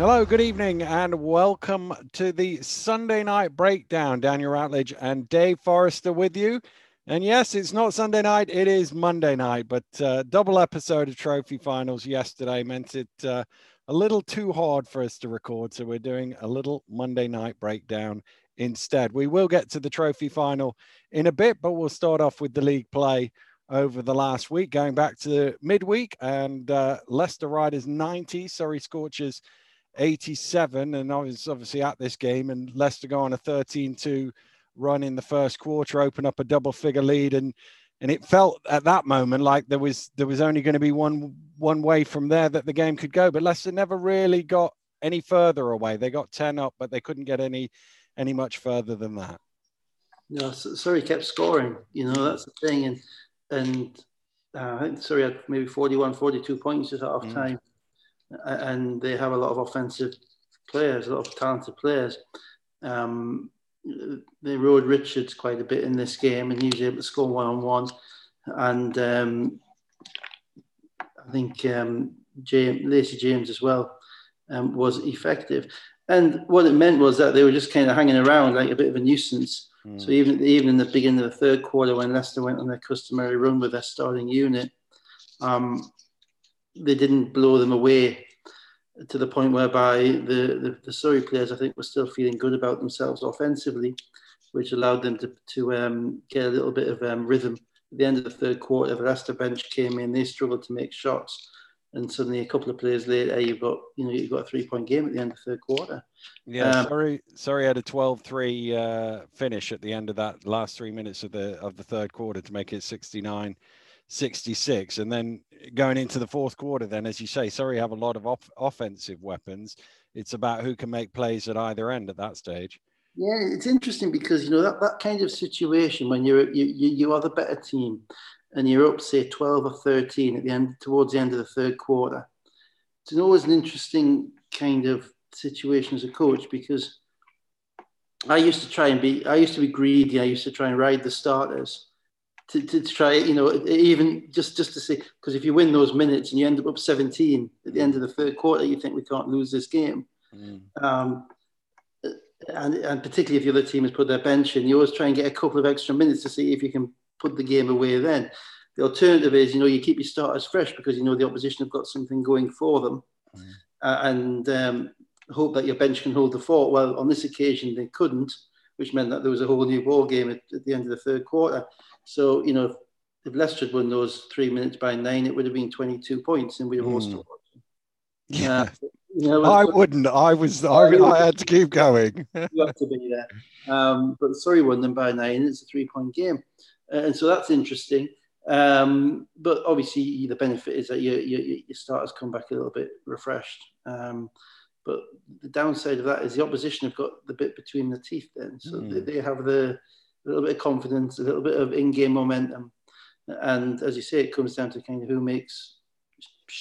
Hello, good evening, and welcome to the Sunday night breakdown. Daniel Routledge and Dave Forrester with you. And yes, it's not Sunday night, it is Monday night, but uh, double episode of Trophy Finals yesterday meant it uh, a little too hard for us to record. So we're doing a little Monday night breakdown instead. We will get to the Trophy Final in a bit, but we'll start off with the league play over the last week, going back to midweek. And uh, Leicester Riders 90, Surrey Scorchers 87, and I was obviously at this game, and Leicester go on a 13-2 run in the first quarter, open up a double-figure lead, and and it felt at that moment like there was there was only going to be one one way from there that the game could go. But Leicester never really got any further away. They got 10 up, but they couldn't get any any much further than that. No, Surrey kept scoring. You know that's the thing, and and uh, I think Surrey had maybe 41, 42 points at half time. Mm and they have a lot of offensive players, a lot of talented players. Um, they rode Richards quite a bit in this game, and he was able to score one on one. And um, I think um, James, Lacey James as well um, was effective. And what it meant was that they were just kind of hanging around like a bit of a nuisance. Mm. So even even in the beginning of the third quarter, when Leicester went on their customary run with their starting unit, um, they didn't blow them away to the point whereby the, the, the, Surrey players, I think, were still feeling good about themselves offensively, which allowed them to, to um, get a little bit of um, rhythm. At the end of the third quarter, the Leicester bench came in, they struggled to make shots. And suddenly, a couple of players later, you've got you know you've got a three point game at the end of the third quarter. Yeah, um, sorry, Surrey, had a 12-3 uh, finish at the end of that last three minutes of the of the third quarter to make it 69 66. And then going into the fourth quarter, then, as you say, Surrey have a lot of off- offensive weapons. It's about who can make plays at either end at that stage. Yeah, it's interesting because you know that, that kind of situation when you're you, you, are the better team and you're up say 12 or 13 at the end towards the end of the third quarter. It's always an interesting kind of situation as a coach because I used to try and be I used to be greedy. I used to try and ride the starters to, to try, you know, even just just to see because if you win those minutes and you end up up 17 at the end of the third quarter, you think we can't lose this game. Mm. Um, and, and particularly if the other team has put their bench in, you always try and get a couple of extra minutes to see if you can put the game away then. The alternative is, you know, you keep your starters fresh because you know the opposition have got something going for them. Mm. Uh, and um, hope that your bench can hold the fort. Well, on this occasion, they couldn't, which meant that there was a whole new ball game at, at the end of the third quarter. So, you know, if Leicester had won those three minutes by nine, it would have been 22 points and we'd have lost. Mm. Yeah. Uh, you know, I wouldn't. I was. I, I had to keep going. you have to be there. Um, but Surrey won them by nine. It's a three-point game, uh, and so that's interesting. Um, but obviously, the benefit is that your, your, your starters come back a little bit refreshed. Um, but the downside of that is the opposition have got the bit between the teeth. Then, so mm. they, they have the a little bit of confidence, a little bit of in-game momentum, and as you say, it comes down to kind of who makes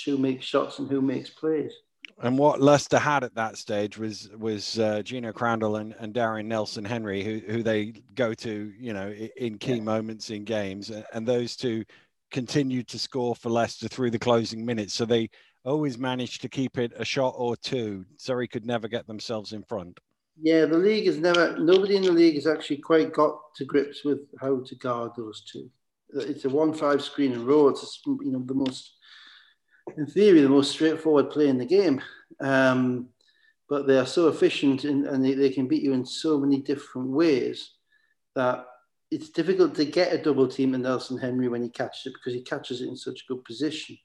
who makes shots and who makes plays. And what Leicester had at that stage was was uh, Geno Crandall and, and Darien Nelson Henry, who who they go to, you know, in key yeah. moments in games, and those two continued to score for Leicester through the closing minutes. So they always managed to keep it a shot or two. Surrey could never get themselves in front. Yeah, the league has never, nobody in the league has actually quite got to grips with how to guard those two. It's a 1 5 screen and roll. It's, you know, the most, in theory, the most straightforward play in the game. Um, but they are so efficient in, and they, they can beat you in so many different ways that it's difficult to get a double team in Nelson Henry when he catches it because he catches it in such a good position.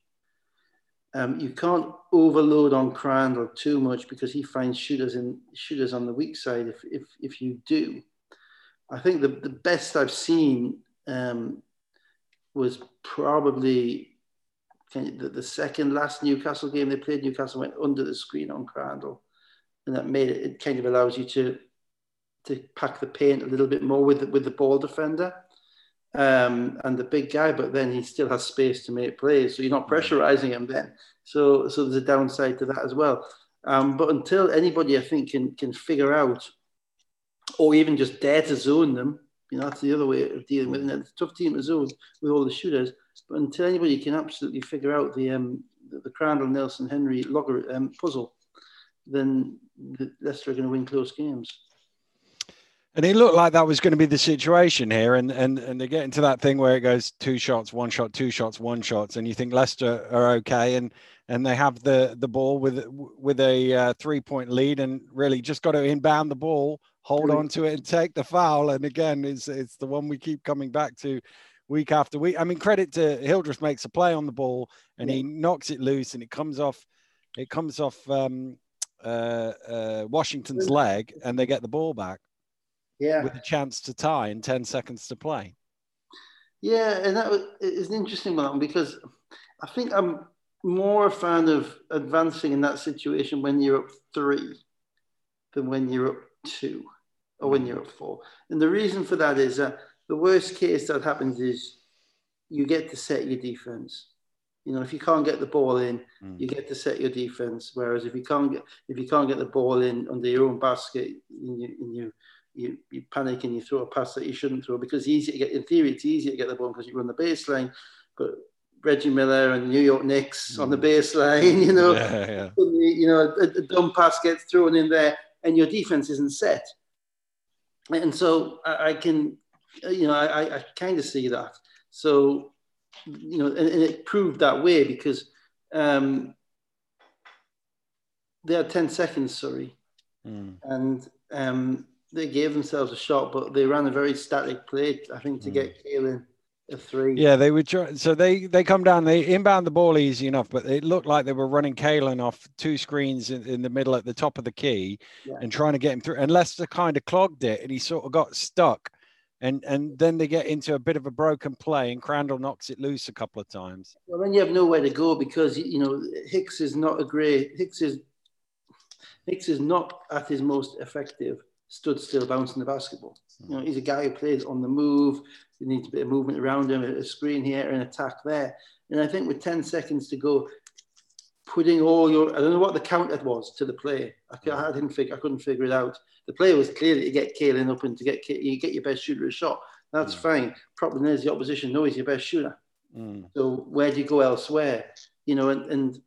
Um, you can't overload on Crandall too much because he finds shooters in shooters on the weak side. If if, if you do, I think the, the best I've seen um, was probably the, the second last Newcastle game they played. Newcastle went under the screen on Crandall, and that made it. It kind of allows you to to pack the paint a little bit more with the, with the ball defender um, and the big guy, but then he still has space to make plays. So you're not pressurizing him then. So so there's a downside to that as well. Um, but until anybody, I think, can can figure out, or even just dare to zone them, you know, that's the other way of dealing with it. It's a tough team to zone with all the shooters. But until anybody can absolutely figure out the um, the, the Crandall Nelson Henry logger um, puzzle, then Leicester are going to win close games. And it looked like that was going to be the situation here, and and and they get into that thing where it goes two shots, one shot, two shots, one shots, and you think Leicester are okay, and and they have the the ball with with a uh, three point lead, and really just got to inbound the ball, hold on to it, and take the foul. And again, it's it's the one we keep coming back to week after week. I mean, credit to Hildreth makes a play on the ball, and yeah. he knocks it loose, and it comes off, it comes off um, uh, uh, Washington's leg, and they get the ball back yeah, with a chance to tie in 10 seconds to play. Yeah, and that is an interesting one because I think I'm more a fan of advancing in that situation when you're up three than when you're up two or when you're up four. And the reason for that is that the worst case that happens is you get to set your defense. You know, if you can't get the ball in, mm. you get to set your defense. Whereas if you can't get if you can't get the ball in under your own basket, and you, and you you, you panic and you throw a pass that you shouldn't throw because it's easy to get, in theory, it's easy to get the ball because you run the baseline. But Reggie Miller and New York Knicks mm. on the mm. baseline, you know, yeah, yeah. you know, a, a, dumb pass gets thrown in there and your defense isn't set. And so I, I can, you know, I, I kind of see that. So, you know, and, and it proved that way because um, they had 10 seconds, sorry. Mm. And um, they gave themselves a shot, but they ran a very static play, I think, to mm. get Caelan a three. Yeah, they were try. So they they come down, they inbound the ball easy enough, but it looked like they were running Caelan off two screens in, in the middle at the top of the key yeah. and trying to get him through. And Leicester kind of clogged it, and he sort of got stuck. And, and then they get into a bit of a broken play, and Crandall knocks it loose a couple of times. Well, then you have nowhere to go because you know Hicks is not a great Hicks is Hicks is not at his most effective stood still bouncing the basketball. You know, he's a guy who plays on the move. You need a bit of movement around him, a screen here, an attack there. And I think with 10 seconds to go, putting all your, I don't know what the counter was to the play. I, I didn't figure, I couldn't figure it out. The play was clearly to get Caelan up and to get you get your best shooter a shot. That's mm. fine. Problem is the opposition knows he's your best shooter. Mm. So where do you go elsewhere? You know, and, and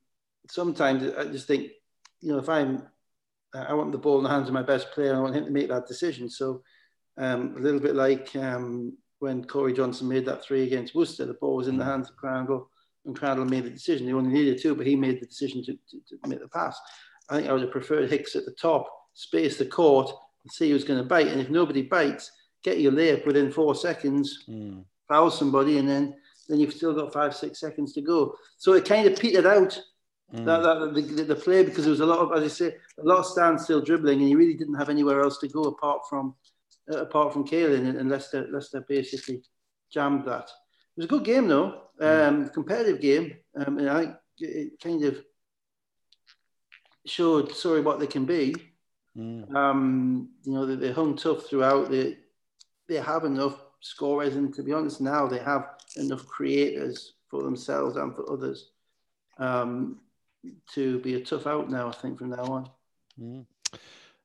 sometimes I just think, you know, if I'm I want the ball in the hands of my best player. I want him to make that decision. So um, a little bit like um, when Corey Johnson made that three against Worcester, the ball was in the mm. hands of Crandall, and Crandall made the decision. He only needed two, but he made the decision to, to, to make the pass. I think I would have preferred Hicks at the top, space the court, and see who's going to bite. And if nobody bites, get your layup within four seconds, mm. foul somebody, and then then you've still got five, six seconds to go. So it kind of petered out Mm. That, that the, the, play because there was a lot of, as I say, a lot of standstill dribbling, and he really didn't have anywhere else to go apart from uh, apart from Caelan, and, and Leicester Leicester basically jammed that. It was a good game though, mm. um, mm. competitive game, um, and I think it kind of showed Surrey what they can be. Mm. Um, you know, they, they hung tough throughout. They they have enough scorers, and to be honest, now they have enough creators for themselves and for others. Um, to be a tough out now. I think from now on. Mm.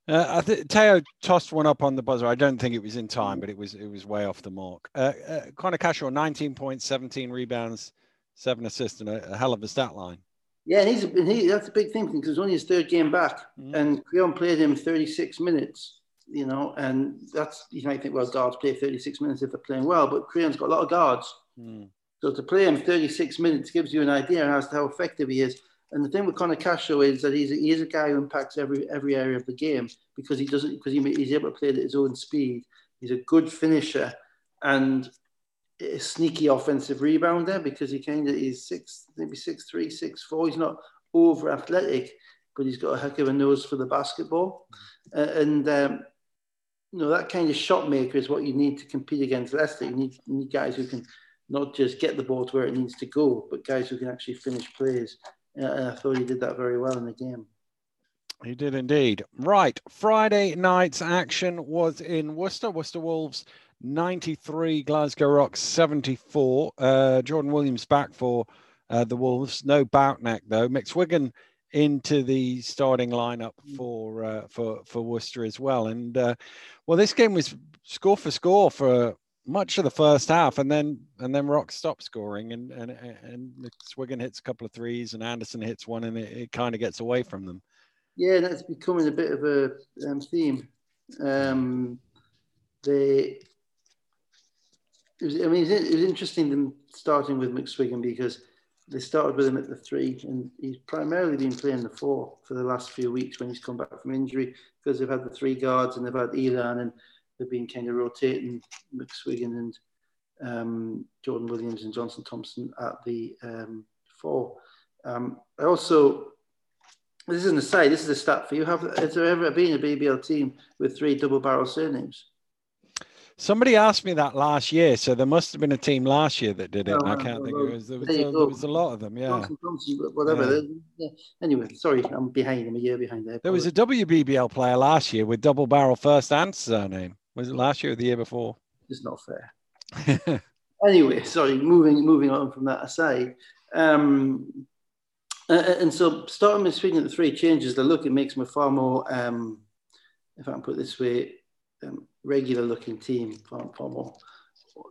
Uh, I think Teo tossed one up on the buzzer. I don't think it was in time, but it was it was way off the mark. Uh, uh, Connor Cashel, 19 points, 17 rebounds, seven assists, and a, a hell of a stat line. Yeah, and he's and he that's a big thing because it was only his third game back, mm. and Creon played him 36 minutes. You know, and that's you might think, well, guards play 36 minutes if they're playing well, but Creon's got a lot of guards. Mm. So to play him 36 minutes gives you an idea as to how effective he is. And the thing with Connor Cashel is that he's a, he is a guy who impacts every every area of the game because he doesn't because he, he's able to play at his own speed. He's a good finisher and a sneaky offensive rebounder because he kind of is six maybe six three six four. He's not over athletic, but he's got a heck of a nose for the basketball, uh, and um, you know that kind of shot maker is what you need to compete against Leicester. You need, you need guys who can not just get the ball to where it needs to go, but guys who can actually finish plays and I thought he did that very well in the game. He did indeed. Right. Friday night's action was in Worcester. Worcester Wolves 93, Glasgow Rocks 74. Uh, Jordan Williams back for uh, the Wolves. No Boutneck though. McSwiggan into the starting lineup for uh, for for Worcester as well. And uh, well, this game was score for score for much of the first half, and then and then Rock stopped scoring, and and and Swigan hits a couple of threes, and Anderson hits one, and it, it kind of gets away from them. Yeah, that's becoming a bit of a um, theme. Um, they, it was, I mean, it was interesting them starting with McSwigan because they started with him at the three, and he's primarily been playing the four for the last few weeks when he's come back from injury because they've had the three guards and they've had Elan and they've been kind of rotating McSwigan and um, Jordan Williams and Johnson Thompson at the um, four. Um, I also, this is an aside, this is a stat for you. Have has there ever been a BBL team with three double barrel surnames? Somebody asked me that last year, so there must have been a team last year that did it. Oh, I can't think it was. There was, a, there was, a, lot of them, yeah. Johnson, Johnson, whatever. Yeah. Anyway, sorry, I'm behind. I'm a year behind there. There was a WBBL player last year with double barrel first and surname. Was it last year or the year before? It's not fair. anyway, sorry. Moving moving on from that aside, um, and so starting with swinging the three changes the look. It makes me far more, um, if I can put it this way, um, regular looking team, far, far more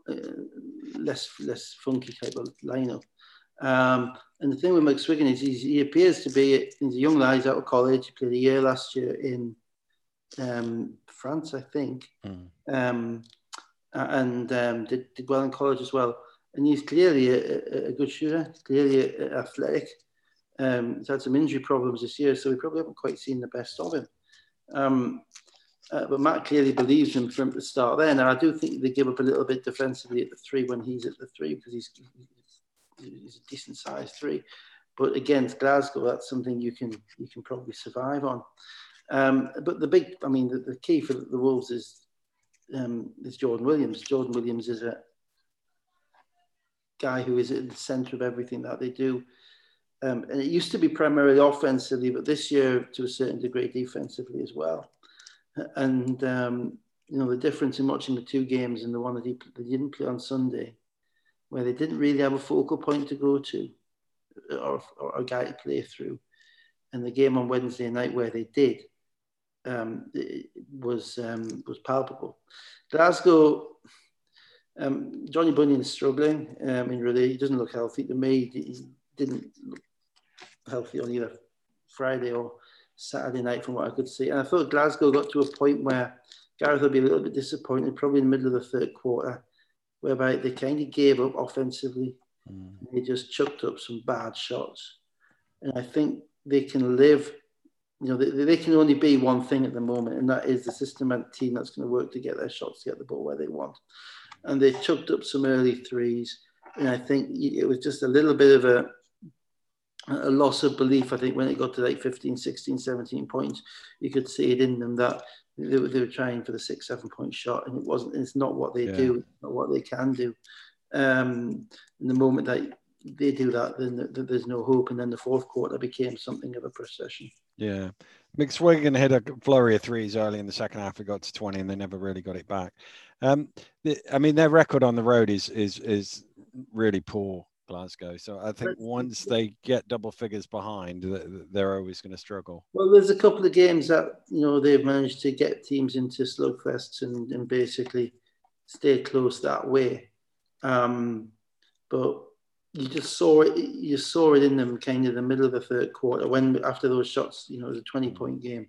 uh, less less funky type of lineup. Um, and the thing with McSwigan is he appears to be he's a young lad. He's out of college. He played a year last year in um, France, I think, mm. um, and um, did, did well in college as well. And he's clearly a, a good shooter, clearly athletic. Um, he's had some injury problems this year, so we probably haven't quite seen the best of him. Um, uh, but Matt clearly believes him from the start there. Now, I do think they give up a little bit defensively at the three when he's at the three because he's, he's a decent size three. But against Glasgow, that's something you can you can probably survive on. Um, but the big, I mean, the, the key for the Wolves is um, is Jordan Williams. Jordan Williams is a guy who is at the centre of everything that they do. Um, and it used to be primarily offensively, but this year to a certain degree defensively as well. And um, you know the difference in watching the two games and the one that he they didn't play on Sunday, where they didn't really have a focal point to go to, or, or a guy to play through, and the game on Wednesday night where they did, um, was um, was palpable. Glasgow. Um, Johnny Bunyan is struggling. Um, I mean, really, he doesn't look healthy to me. He didn't look healthy on either Friday or Saturday night, from what I could see. And I thought Glasgow got to a point where Gareth would be a little bit disappointed, probably in the middle of the third quarter, whereby they kind of gave up offensively. Mm. They just chucked up some bad shots. And I think they can live, you know, they, they can only be one thing at the moment, and that is the system systematic team that's going to work to get their shots to get the ball where they want. And they chucked up some early threes. And I think it was just a little bit of a, a loss of belief. I think when it got to like 15, 16, 17 points, you could see it in them that they were, they were trying for the six, seven point shot, and it wasn't. It's not what they yeah. do, not what they can do. Um, in the moment that they do that, then the, there's no hope. And then the fourth quarter became something of a procession. Yeah. McSwigan hit a flurry of threes early in the second half. It got to 20 and they never really got it back. Um, the, I mean, their record on the road is is is really poor. Glasgow. So I think once they get double figures behind, they're always going to struggle. Well, there's a couple of games that you know they've managed to get teams into slugfests and, and basically stay close that way. Um, but you just saw it. You saw it in them, kind of the middle of the third quarter when after those shots, you know, it was a 20 point game,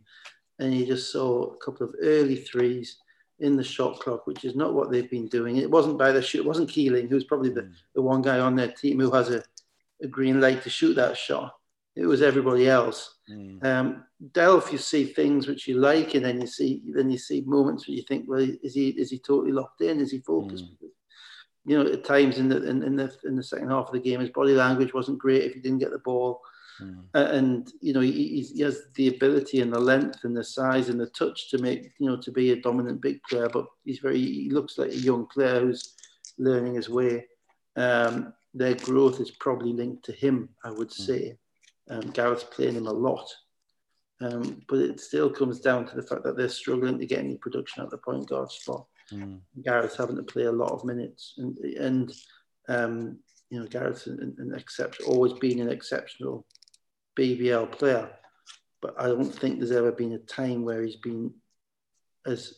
and you just saw a couple of early threes in the shot clock, which is not what they've been doing. It wasn't by the shoot. It wasn't Keeling, who's probably the, mm. the one guy on their team who has a, a green light to shoot that shot. It was everybody else. Mm. Um, Delph, you see things which you like, and then you see then you see moments where you think, well, is he is he totally locked in? Is he focused? Mm. You know, at times in the in, in the in the second half of the game, his body language wasn't great if he didn't get the ball. Mm. and you know he, he, has the ability and the length and the size and the touch to make you know to be a dominant big player. But he's very he looks like a young player who's learning his way. Um, their growth is probably linked to him, I would mm. say. Um, Gareth's playing him a lot, um, but it still comes down to the fact that they're struggling to get any production at the point guard spot. Mm. Gareth's having to play a lot of minutes, and and um, you know Gareth's an, an exception, always been an exceptional BBL player, but I don't think there's ever been a time where he's been as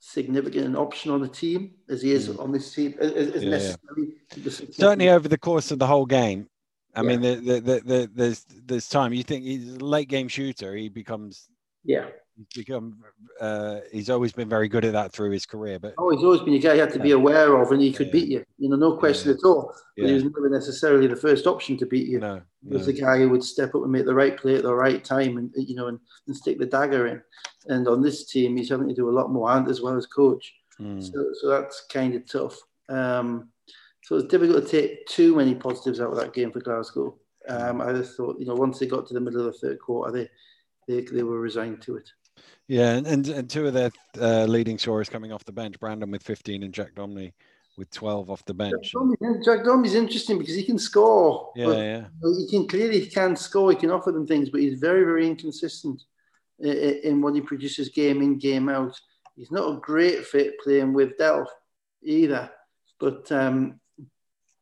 significant an option on the team as he is mm. on this team. As, as yeah, necessarily yeah. Certainly over the course of the whole game, I mean, the, the, the, the, there's there's time. You think he's a late game shooter. He becomes yeah. He's become. Uh, he's always been very good at that through his career. But oh, he's always been a guy you had to be aware of, and he could Yeah. beat you. You know, no question Yeah. at all. But Yeah. he was never necessarily the first option to beat you. no, He was no. the guy who would step up and make the right play at the right time, and you know, and, and stick the dagger in. And on this team, he's having to do a lot more, and as well as coach. Mm. So, so that's kind of tough. Um, so it's difficult to take too many positives out of that game for Glasgow. Um, I just thought, you know, once they got to the middle of the third quarter, they they, they were resigned to it. Yeah, and, and and two of their uh, leading scorers coming off the bench: Brandon with 15 and Jack Domney with 12 off the bench. Jack Dombey's interesting because he can score. Yeah, yeah, he can clearly he can score. He can offer them things, but he's very very inconsistent in what he produces game in game out. He's not a great fit playing with Delph either, but um,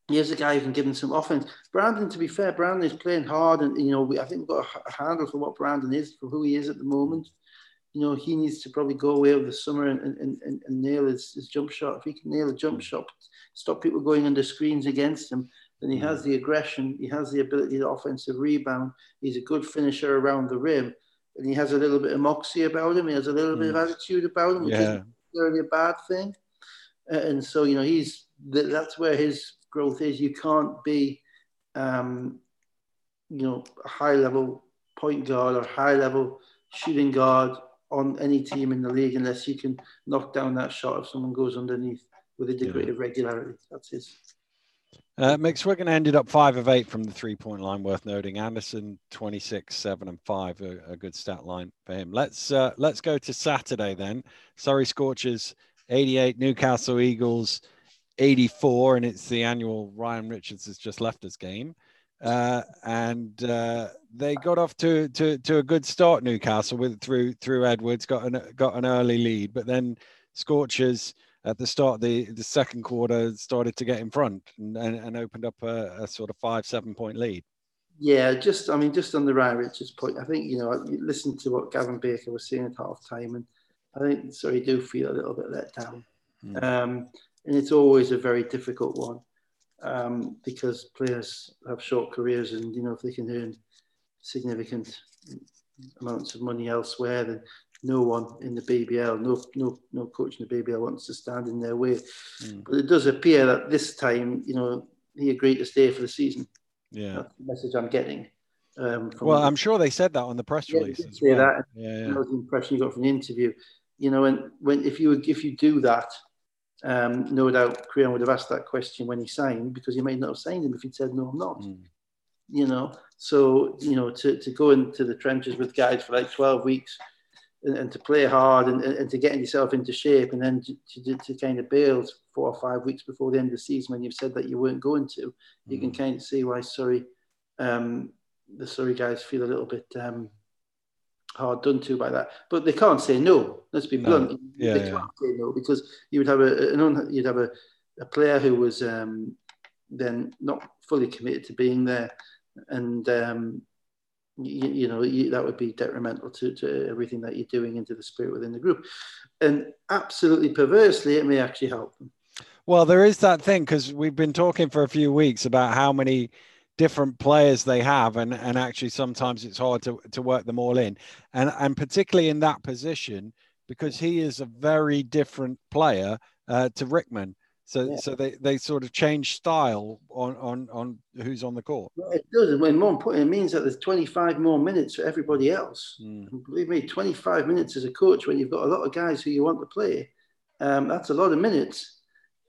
here's a guy who can give them some offense. Brandon, to be fair, Brandon is playing hard, and you know we, I think we've got a handle for what Brandon is, for who he is at the moment. You know he needs to probably go away over the summer and, and, and, and nail his, his jump shot. If he can nail a jump mm. shot, stop people going under screens against him, then he mm. has the aggression, he has the ability to offensive rebound. He's a good finisher around the rim, and he has a little bit of moxie about him. He has a little bit of mm. attitude about him, which yeah. isn't necessarily a bad thing. And so you know he's th- that's where his growth is. You can't be, um, you know, a high level point guard or high level shooting guard on any team in the league unless you can knock down that shot if someone goes underneath with a degree of regularity. That's his. Uh, McSwiggan ended up five of eight from the three point line, worth noting. Anderson 26, seven and five, a, a good stat line for him. Let's uh, let's go to Saturday then. Surrey Scorchers 88, Newcastle Eagles 84, and it's the annual Ryan Richards has just left us game. Uh, and uh, they got off to, to to a good start. Newcastle with through through Edwards got an got an early lead, but then Scorchers at the start of the, the second quarter started to get in front and, and, and opened up a, a sort of five seven point lead. Yeah, just I mean, just on the Ryan Richards point, I think you know, you listen to what Gavin Baker was saying at half time, and I think Surrey, do feel a little bit let down. Mm. Um, and it's always a very difficult one um, because players have short careers, and you know if they can earn significant amounts of money elsewhere, then no one in the BBL, no no no coach in the BBL wants to stand in their way. Mm. But it does appear that this time, you know, he agreed to stay for the season. Yeah. That's the message I'm getting. Um, from Well, I'm sure they said that on the press Yeah, release. say well. that. Yeah, that was the impression you got from the interview. You know, and when if you if you do that, um, no doubt Creon would have asked that question when he signed because he might not have signed him if he'd said no, I'm not. Mm. You know, so you know to, to go into the trenches with guys for like 12 weeks and, and to play hard and, and to getting yourself into shape and then to, to, to kind of bail four or five weeks before the end of the season when you've said that you weren't going to, you can Mm. kind of see why Surrey, um, the Surrey guys feel a little bit um, hard done to by that. But they can't say no. Let's be No. blunt. Yeah, they yeah. can't say no because you would have a an un, you'd have a, a player who was um, then not fully committed to being there, and um, you, you know you, that would be detrimental to, to everything that you're doing into the spirit within the group, and absolutely perversely, it may actually help them. Well, there is that thing because we've been talking for a few weeks about how many different players they have, and and actually sometimes it's hard to to work them all in, and and particularly in that position because he is a very different player uh, to Rickman. So Yeah. so they they sort of change style on on on who's on the court. It does, and when more important, it means that there's 25 more minutes for everybody else. Mm. Believe me, 25 minutes as a coach when you've got a lot of guys who you want to play, um, that's a lot of minutes.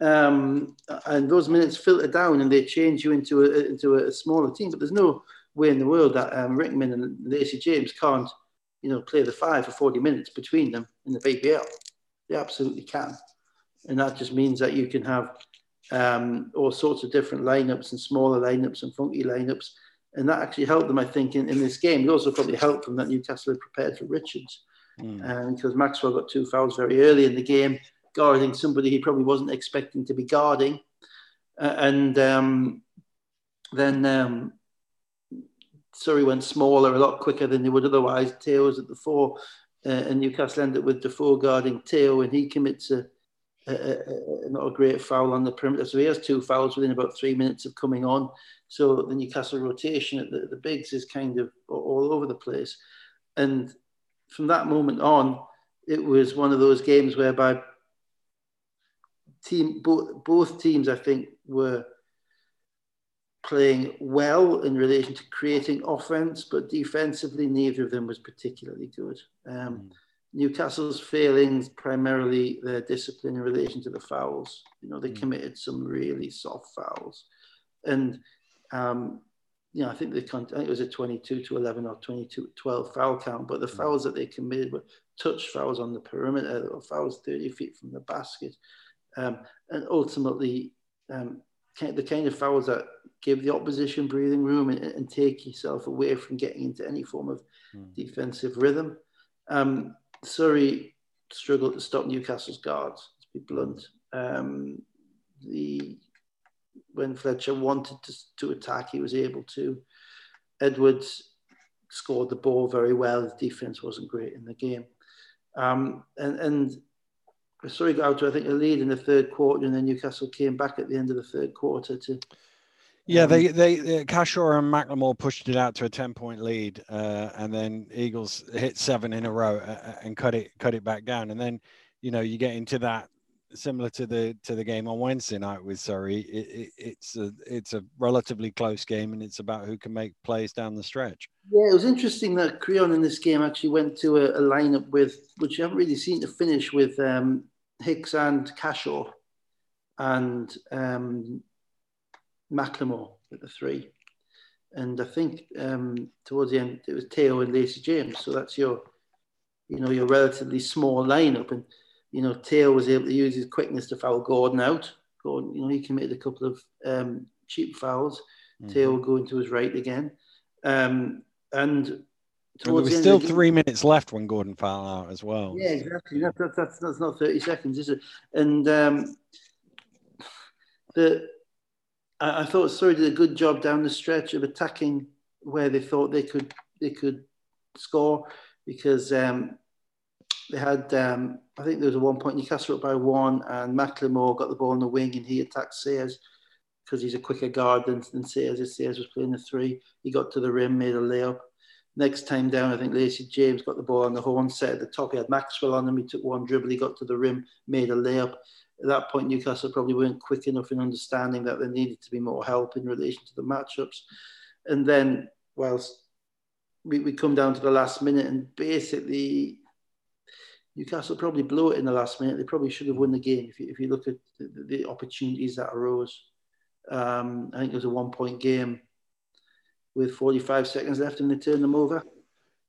Um, and those minutes filter down and they change you into a, into a smaller team. But there's no way in the world that um, Rickman and Lacey James can't, you know, play the five for 40 minutes between them in the BBL. They absolutely can. And that just means that you can have um, all sorts of different lineups and smaller lineups and funky lineups. And that actually helped them, I think, in, in this game. It also probably helped them that Newcastle had prepared for Richards Mm. um, because Maxwell got two fouls very early in the game, guarding somebody he probably wasn't expecting to be guarding. Uh, and um, then um, Surrey went smaller a lot quicker than they would otherwise. Teo was at the four, uh, and Newcastle ended with Defoe guarding Teo, and he commits a, a, a, not a great foul on the perimeter. So he has two fouls within about three minutes of coming on. So the Newcastle rotation at the, the bigs is kind of all over the place. And from that moment on, it was one of those games whereby team both both teams I think were playing well in relation to creating offense, but defensively neither of them was particularly good. Um, mm. Newcastle's failings primarily their discipline in relation to the fouls. You know, they mm. committed some really soft fouls, and um, you know, I think they con- I think it was a 22 to 11 or 22 12 foul count, but the mm. fouls that they committed were touch fouls on the perimeter or fouls 30 feet from the basket, um, and ultimately um, the kind of fouls that give the opposition breathing room and, and take yourself away from getting into any form of mm. defensive rhythm. Um, Surrey struggled to stop Newcastle's guards, to be blunt. Um, the when Fletcher wanted to, to attack, he was able to. Edwards scored the ball very well. The defense wasn't great in the game. Um, and, and Surrey got out to, I think, a lead in the third quarter, and then Newcastle came back at the end of the third quarter to. Yeah, um, they they uh, Cashore and McLemore pushed it out to a ten point lead, uh, and then Eagles hit seven in a row uh, uh, and cut it cut it back down, and then you know you get into that similar to the to the game on Wednesday night with Surrey. It, it, it's a it's a relatively close game, and it's about who can make plays down the stretch. Yeah, it was interesting that Creon in this game actually went to a, a lineup with which you haven't really seen to finish with um, Hicks and Cashore and um, McLemore at the three. And I think um, towards the end it was Teo and Lacey James. So that's your, you know, your relatively small lineup. And you know, Teo was able to use his quickness to foul Gordon out. Gordon, you know, he committed a couple of um, cheap fouls. Mm-hmm. Teo will go into his right again. Um, and there was still the three minutes left when Gordon fouled out as well. Yeah, exactly. That, that, that's, that's not 30 seconds, is it? And um, the I, I thought Surrey did a good job down the stretch of attacking where they thought they could they could score because um, they had, um, I think there was a one point Newcastle up by one, and McLemore got the ball in the wing and he attacked Sears because he's a quicker guard than, than Sayers. As Sayers was playing the three, he got to the rim, made a layup. Next time down, I think Lacey James got the ball on the horn set at the top. He had Maxwell on him. He took one dribble, he got to the rim, made a layup. At that point, Newcastle probably weren't quick enough in understanding that there needed to be more help in relation to the matchups. And then, whilst we, we come down to the last minute, and basically Newcastle probably blew it in the last minute. They probably should have won the game if you, if you look at the, the opportunities that arose. Um, I think it was a one point game with 45 seconds left and they turn them over.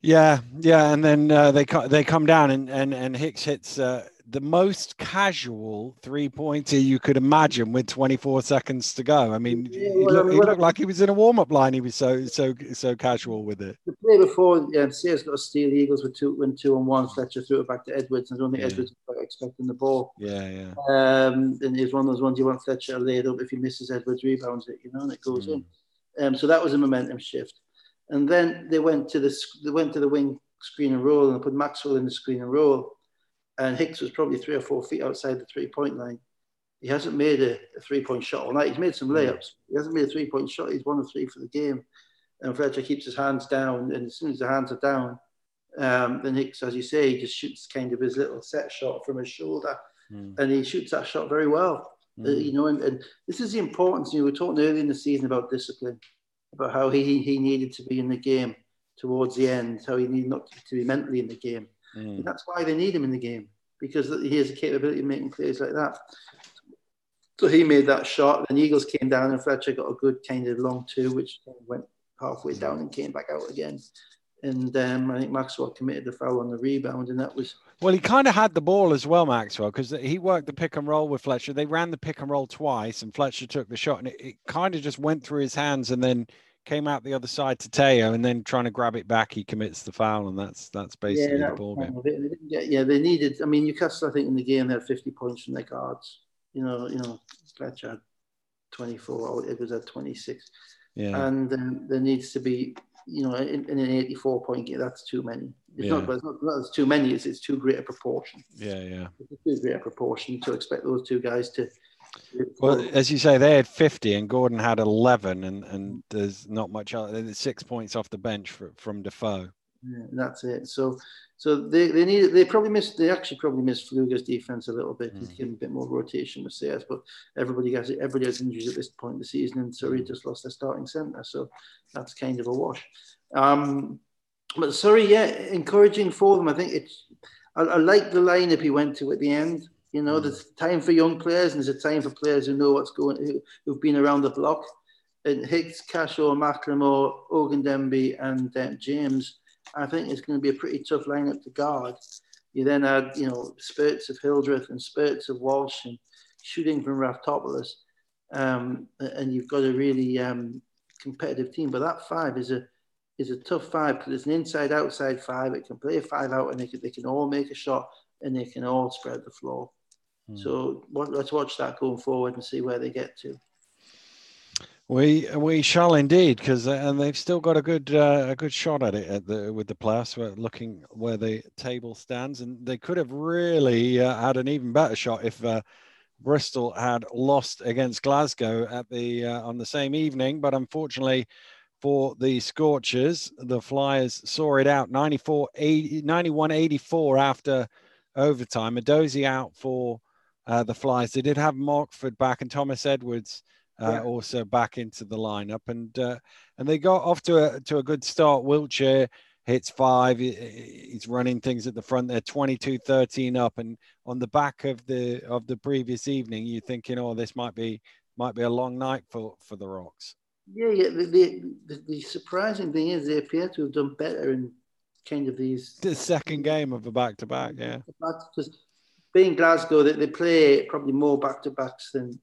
Yeah, yeah, and then uh, they they come down and and and Hicks hits uh, the most casual three pointer you could imagine with 24 seconds to go. I mean, yeah, well, he, looked, he looked like he was in a warm up line. He was so so so casual with it. The play before, yeah, Sayers got a steal. The Eagles were two, went two on one. Fletcher threw it back to Edwards. And I don't think yeah. Edwards was expecting the ball. Yeah, yeah. Um, and it's one of those ones you want Fletcher laid up. If he misses Edwards, rebounds it, you know, and it goes mm. in. Um, so that was a momentum shift. And then they went to the they went to the wing screen and roll and put Maxwell in the screen and roll and Hicks was probably three or four feet outside the three point line. He hasn't made a, a three point shot all night. He's made some layups. He hasn't made a three point shot. He's one of three for the game. And Fletcher keeps his hands down. And as soon as the hands are down, um, then Hicks, as you say, he just shoots kind of his little set shot from his shoulder. Mm. And he shoots that shot very well. Mm. Uh, you know, and, and, this is the importance. You know, we were talking early in the season about discipline, about how he, he needed to be in the game towards the end, how he needed not to be mentally in the game. Mm. that's why they need him in the game because he has the capability of making plays like that. So he made that shot. Then Eagles came down and Fletcher got a good kind of long two, which went halfway down and came back out again. And um, I think Maxwell committed the foul on the rebound, and that was. Well, he kind of had the ball as well, Maxwell, because he worked the pick and roll with Fletcher. They ran the pick and roll twice, and Fletcher took the shot, and it, it kind of just went through his hands, and then came out the other side to Teo, and then trying to grab it back, he commits the foul, and that's that's basically yeah, that the ball game. They yeah, they needed. I mean, Newcastle, I think in the game they had 50 points from their guards. You know, you know, Fletcher had 24, it was at 26. Yeah. And um, there needs to be you know, in, in an 84 point game, that's too many. It's Yeah. not, it's not, not it's too many, it's, it's too great a proportion. Yeah, yeah. It's too great a proportion to expect those two guys to. Well, as you say, they had 50 and Gordon had 11, and, and there's not much. other- There's six points off the bench for, from Defoe. Yeah, that's it. So, so they, they need they probably missed they actually probably missed Fluger's defense a little bit Mm. give him a bit more rotation with CS, but everybody has everybody has injuries at this point in the season, and Surrey just lost their starting centre, so that's kind of a wash. Um, but Surrey, yeah, encouraging for them. I think it's I, I like the lineup he went to at the end. You know, Mm. there's time for young players and there's a time for players who know what's going, who, who've been around the block. And Hicks, Cashaw, Macklemore, Ogedengbe, and um, James I think it's going to be a pretty tough lineup to guard. You then had, you know, spurts of Hildreth and spurts of Walsh and shooting from Raftopoulos. Um, and you've got a really um, competitive team. But that five is a is a tough five because it's an inside outside five. It can play a five out and they can, they can all make a shot and they can all spread the floor. Hmm. So what, let's watch that going forward and see where they get to. We we shall indeed, because and they've still got a good uh, a good shot at it at the with the playoffs. We're looking where the table stands, and they could have really uh, had an even better shot if uh, Bristol had lost against Glasgow at the uh, on the same evening. But unfortunately for the Scorchers, the Flyers saw it out 94 80, 91 84 after overtime. Adozi out for uh, the Flyers. They did have Mockford back and Thomas Edwards uh, Yeah. also back into the lineup, and uh, and they got off to a to a good start. Wiltshire hits five. He's running things at the front. They're 22-13 up, and on the back of the of the previous evening, you're thinking, oh, this might be might be a long night for for the Rocks. Yeah, yeah. The, the, the, surprising thing is they appear to have done better in kind of these The second game of a back to back, yeah. because being Glasgow, they, they play probably more back to backs than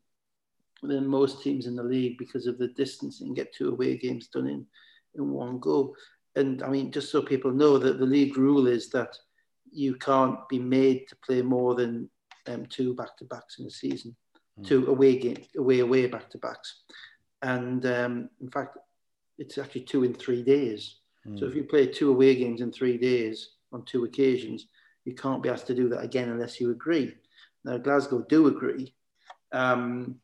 than most teams in the league because of the distance and get two away games done in in one go. And I mean, just so people know that the league rule is that you can't be made to play more than um, two back to backs in a season, Mm. two away game, away away back to backs, and um, in fact, it's actually two in three days. So if you play two away games in three days on two occasions, you can't be asked to do that again unless you agree. Now Glasgow do agree, um,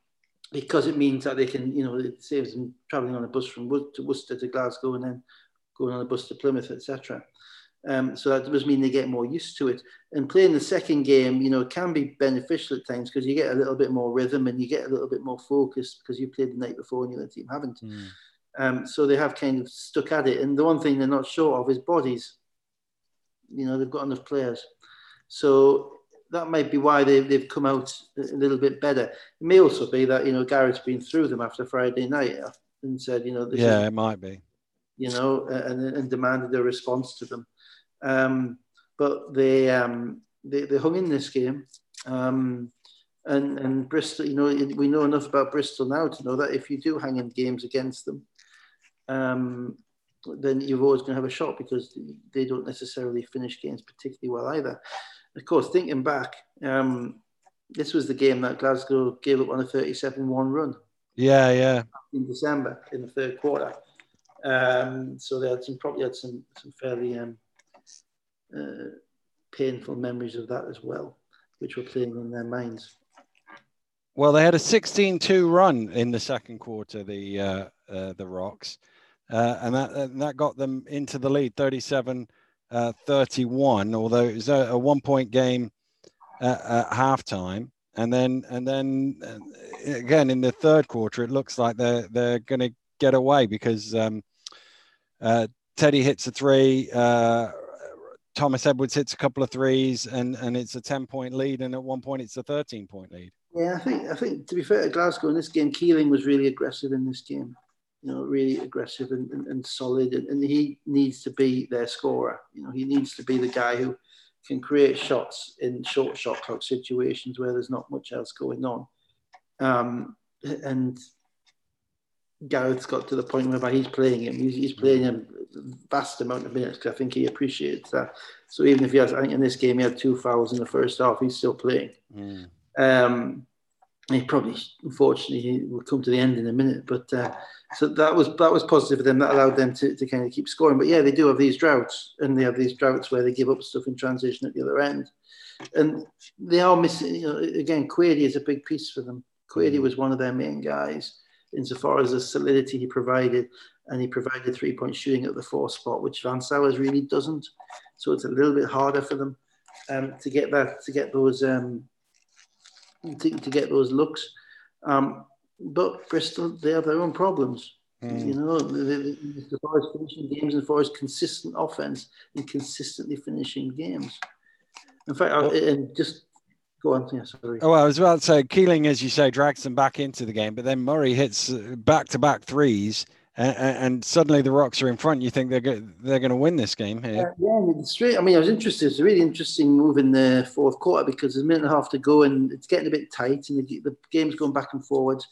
because it means that they can, you know, it saves them travelling on a bus from Wood to Worcester to Glasgow and then going on a bus to Plymouth, etc. Um, so that does mean they get more used to it. And playing the second game, you know, can be beneficial at times because you get a little bit more rhythm and you get a little bit more focused because you played the night before and the other team haven't. Mm. Um, so they have kind of stuck at it. And the one thing they're not short of is bodies. You know, they've got enough players. So that might be why they've, they've come out a little bit better. It may also be that, you know, Garrett's been through them after Friday night and said, you know, this Yeah, is, it might be. you know, and, and demanded a response to them. Um, but they, um, they, they hung in this game. Um, and, and Bristol, you know, we know enough about Bristol now to know that if you do hang in games against them, um, then you're always going to have a shot because they don't necessarily finish games particularly well either. Of course, thinking back, um, this was the game that Glasgow gave up on a 37 1 run Yeah, yeah. in December in the third quarter. Um, so they had some probably had some some fairly um, uh, painful memories of that as well, which were playing in their minds. Well, they had a 16-2 run in the second quarter, the uh, uh, the Rocks, uh, and that and that got them into the lead, 37 uh, 31. Although it was a, a one-point game at, at halftime, and then and then uh, again in the third quarter, it looks like they're they're going to get away because um, uh, Teddy hits a three. Uh, Thomas Edwards hits a couple of threes, and and it's a 10-point lead, and at one point it's a 13-point lead. Yeah, I think I think to be fair to Glasgow in this game, Keeling was really aggressive in this game. You know, really aggressive and, and, and solid, and, and he needs to be their scorer. You know, he needs to be the guy who can create shots in short shot clock situations where there's not much else going on. Um, and Gareth's got to the point whereby he's playing him. He's, he's playing him vast amount of minutes because I think he appreciates that. So even if he has, I think in this game he had two fouls in the first half, he's still playing. Mm. Um, he probably, unfortunately, he will come to the end in a minute. But uh, so that was that was positive for them. That allowed them to, to kind of keep scoring. But yeah, they do have these droughts, and they have these droughts where they give up stuff in transition at the other end, and they are missing. You know, again, Quady is a big piece for them. Quady mm. was one of their main guys insofar as the solidity he provided, and he provided three point shooting at the four spot, which Van Sowers really doesn't. So it's a little bit harder for them um, to get that to get those. Um, to, to get those looks. Um, but Bristol, they have their own problems. Mm. You know, the, the, the Forest finishing games and Forest consistent offense and consistently finishing games. In fact, I, and just go on. Yeah, sorry. Oh, well, I was about to say Keeling, as you say, drags them back into the game, but then Murray hits back to back threes and, and, suddenly the Rocks are in front. You think they're go- they're going to win this game here? Uh, yeah, straight. I mean, I was interested. It's a really interesting move in the fourth quarter because there's a minute and a half to go and it's getting a bit tight and the, the game's going back and forwards.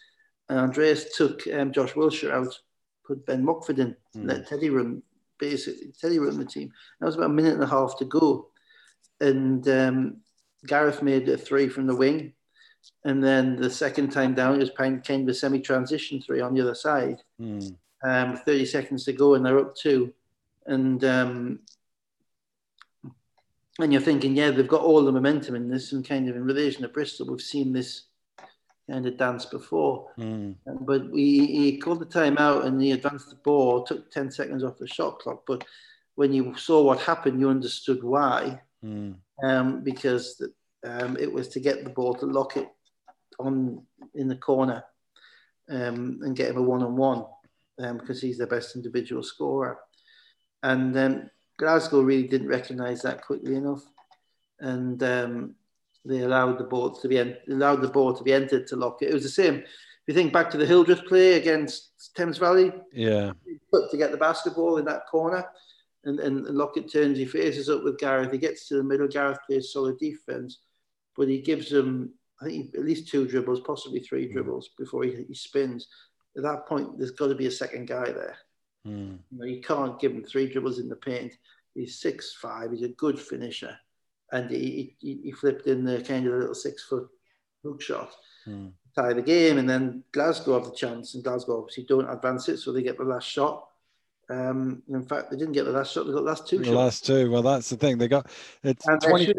And Andreas took um, Josh Wilshere out, put Ben Mockford in, mm. let Teddy run basically Teddy run the team. That was about a minute and a half to go, and um, Gareth made a three from the wing, and then the second time down it was kind of a semi-transition three on the other side. Mm um, 30 seconds to go and they're up two. And um, and you're thinking, yeah, they've got all the momentum in this, and kind of in relation to Bristol, we've seen this kind of dance before. Mm. But we he called the time out and he advanced the ball, took 10 seconds off the shot clock. But when you saw what happened, you understood why. Mm. Um, because um, it was to get the ball to Lockett on in the corner um, and get him a one on one um, because he's the best individual scorer. And um, Glasgow really didn't recognise that quickly enough, and um, they allowed the ball to be en- allowed the ball to be entered to Lockett. It was the same. If you think back to the Hildreth play against Thames Valley, yeah, put to get the basketball in that corner, and, and Lockett turns, he faces up with Gareth, he gets to the middle. Gareth plays solid defense, but he gives him I think at least two dribbles, possibly three mm. dribbles before he, he spins at that point, there's got to be a second guy there. Mm. You, know, you can't give him three dribbles in the paint. He's six five. He's a good finisher, and he, he, he flipped in the kind of little six foot hook shot, mm. tie the game, and then Glasgow have the chance, and Glasgow obviously don't advance it, so they get the last shot. Um, in fact, they didn't get the last shot; they got the last two. The shots. last two. Well, that's the thing. They got it's and 20,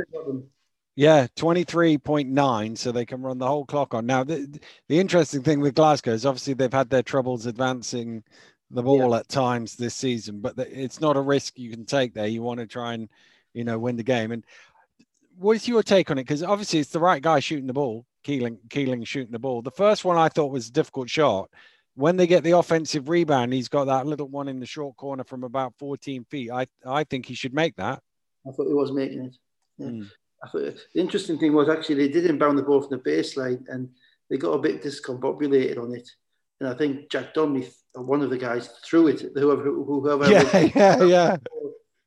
yeah, 23.9, so they can run the whole clock on. Now, the, the interesting thing with Glasgow is obviously they've had their troubles advancing the ball yeah. at times this season, but it's not a risk you can take there. You want to try and, you know, win the game. And what's your take on it? Because obviously it's the right guy shooting the ball, Keeling, Keeling shooting the ball. The first one I thought was a difficult shot. When they get the offensive rebound, he's got that little one in the short corner from about 14 feet. I, I think he should make that. I thought he was making it. Yeah. Mm. I thought the interesting thing was actually they did inbound the ball from the baseline and they got a bit discombobulated on it. And I think Jack Donnelly, one of the guys, threw it. Whoever, whoever. Yeah, yeah, yeah.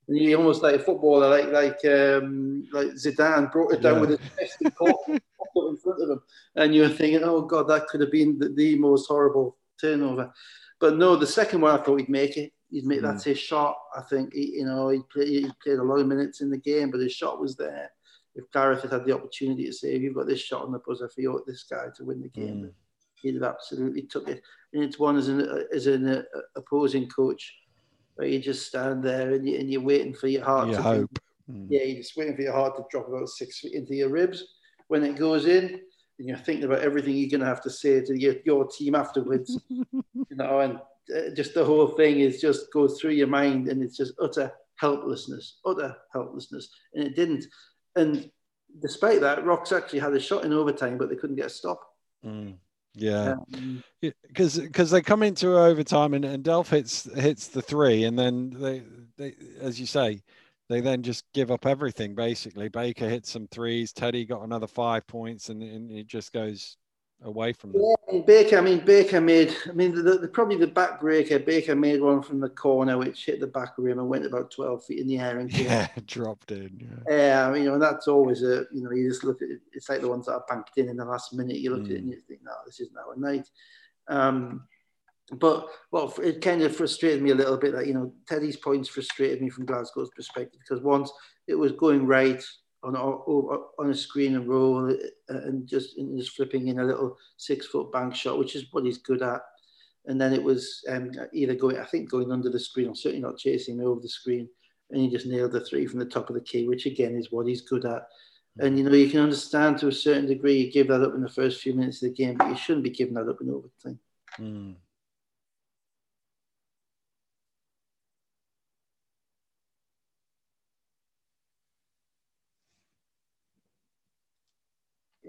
And he almost like a footballer, like like um, like Zidane, brought it down yeah. with his chest and caught it in front of him. And you're thinking, oh god, that could have been the, the, most horrible turnover. But no, the second one I thought he'd make it. He'd make mm. that's his shot. I think he, you know he played, he played a lot of minutes in the game, but his shot was there if Gareth had had the opportunity to say, if you've got this shot on the buzzer for you, this guy to win the game, mm. he'd have absolutely took it. And it's one as an as an uh, opposing coach where you just stand there and, you, and you're waiting for your heart. You to hope. Mm. Yeah, you're just waiting for your heart to drop about six feet into your ribs when it goes in. And you're thinking about everything you're going to have to say to your, your team afterwards, you know, and uh, just the whole thing is just goes through your mind and it's just utter helplessness, utter helplessness. And it didn't. And despite that, Rocks actually had a shot in overtime, but they couldn't get a stop. Mm. Yeah, because um, because they come into overtime and, and Delph hits hits the three, and then they they as you say, they then just give up everything basically. Baker hits some threes, Teddy got another five points, and, and it just goes away from them. Yeah, Baker. I mean, Baker made. I mean, the, the, probably the backbreaker. Baker made one from the corner, which hit the back rim and went about twelve feet in the air and yeah, dropped in. Yeah. yeah, I mean, you know, that's always a. You know, you just look at it. It's like the ones that are banked in in the last minute. You look mm. at it and mm. you think, no, this isn't our night. Um, but well, it kind of frustrated me a little bit that you know Teddy's points frustrated me from Glasgow's perspective because once it was going right on on a screen and roll uh, and just and just flipping in a little six foot bank shot, which is what he's good at. And then it was um, either going, I think, going under the screen or certainly not chasing over the screen. And he just nailed the three from the top of the key, which again is what he's good at. And you know, you can understand to a certain degree you give that up in the first few minutes of the game, but you shouldn't be giving that up in overtime. Mm.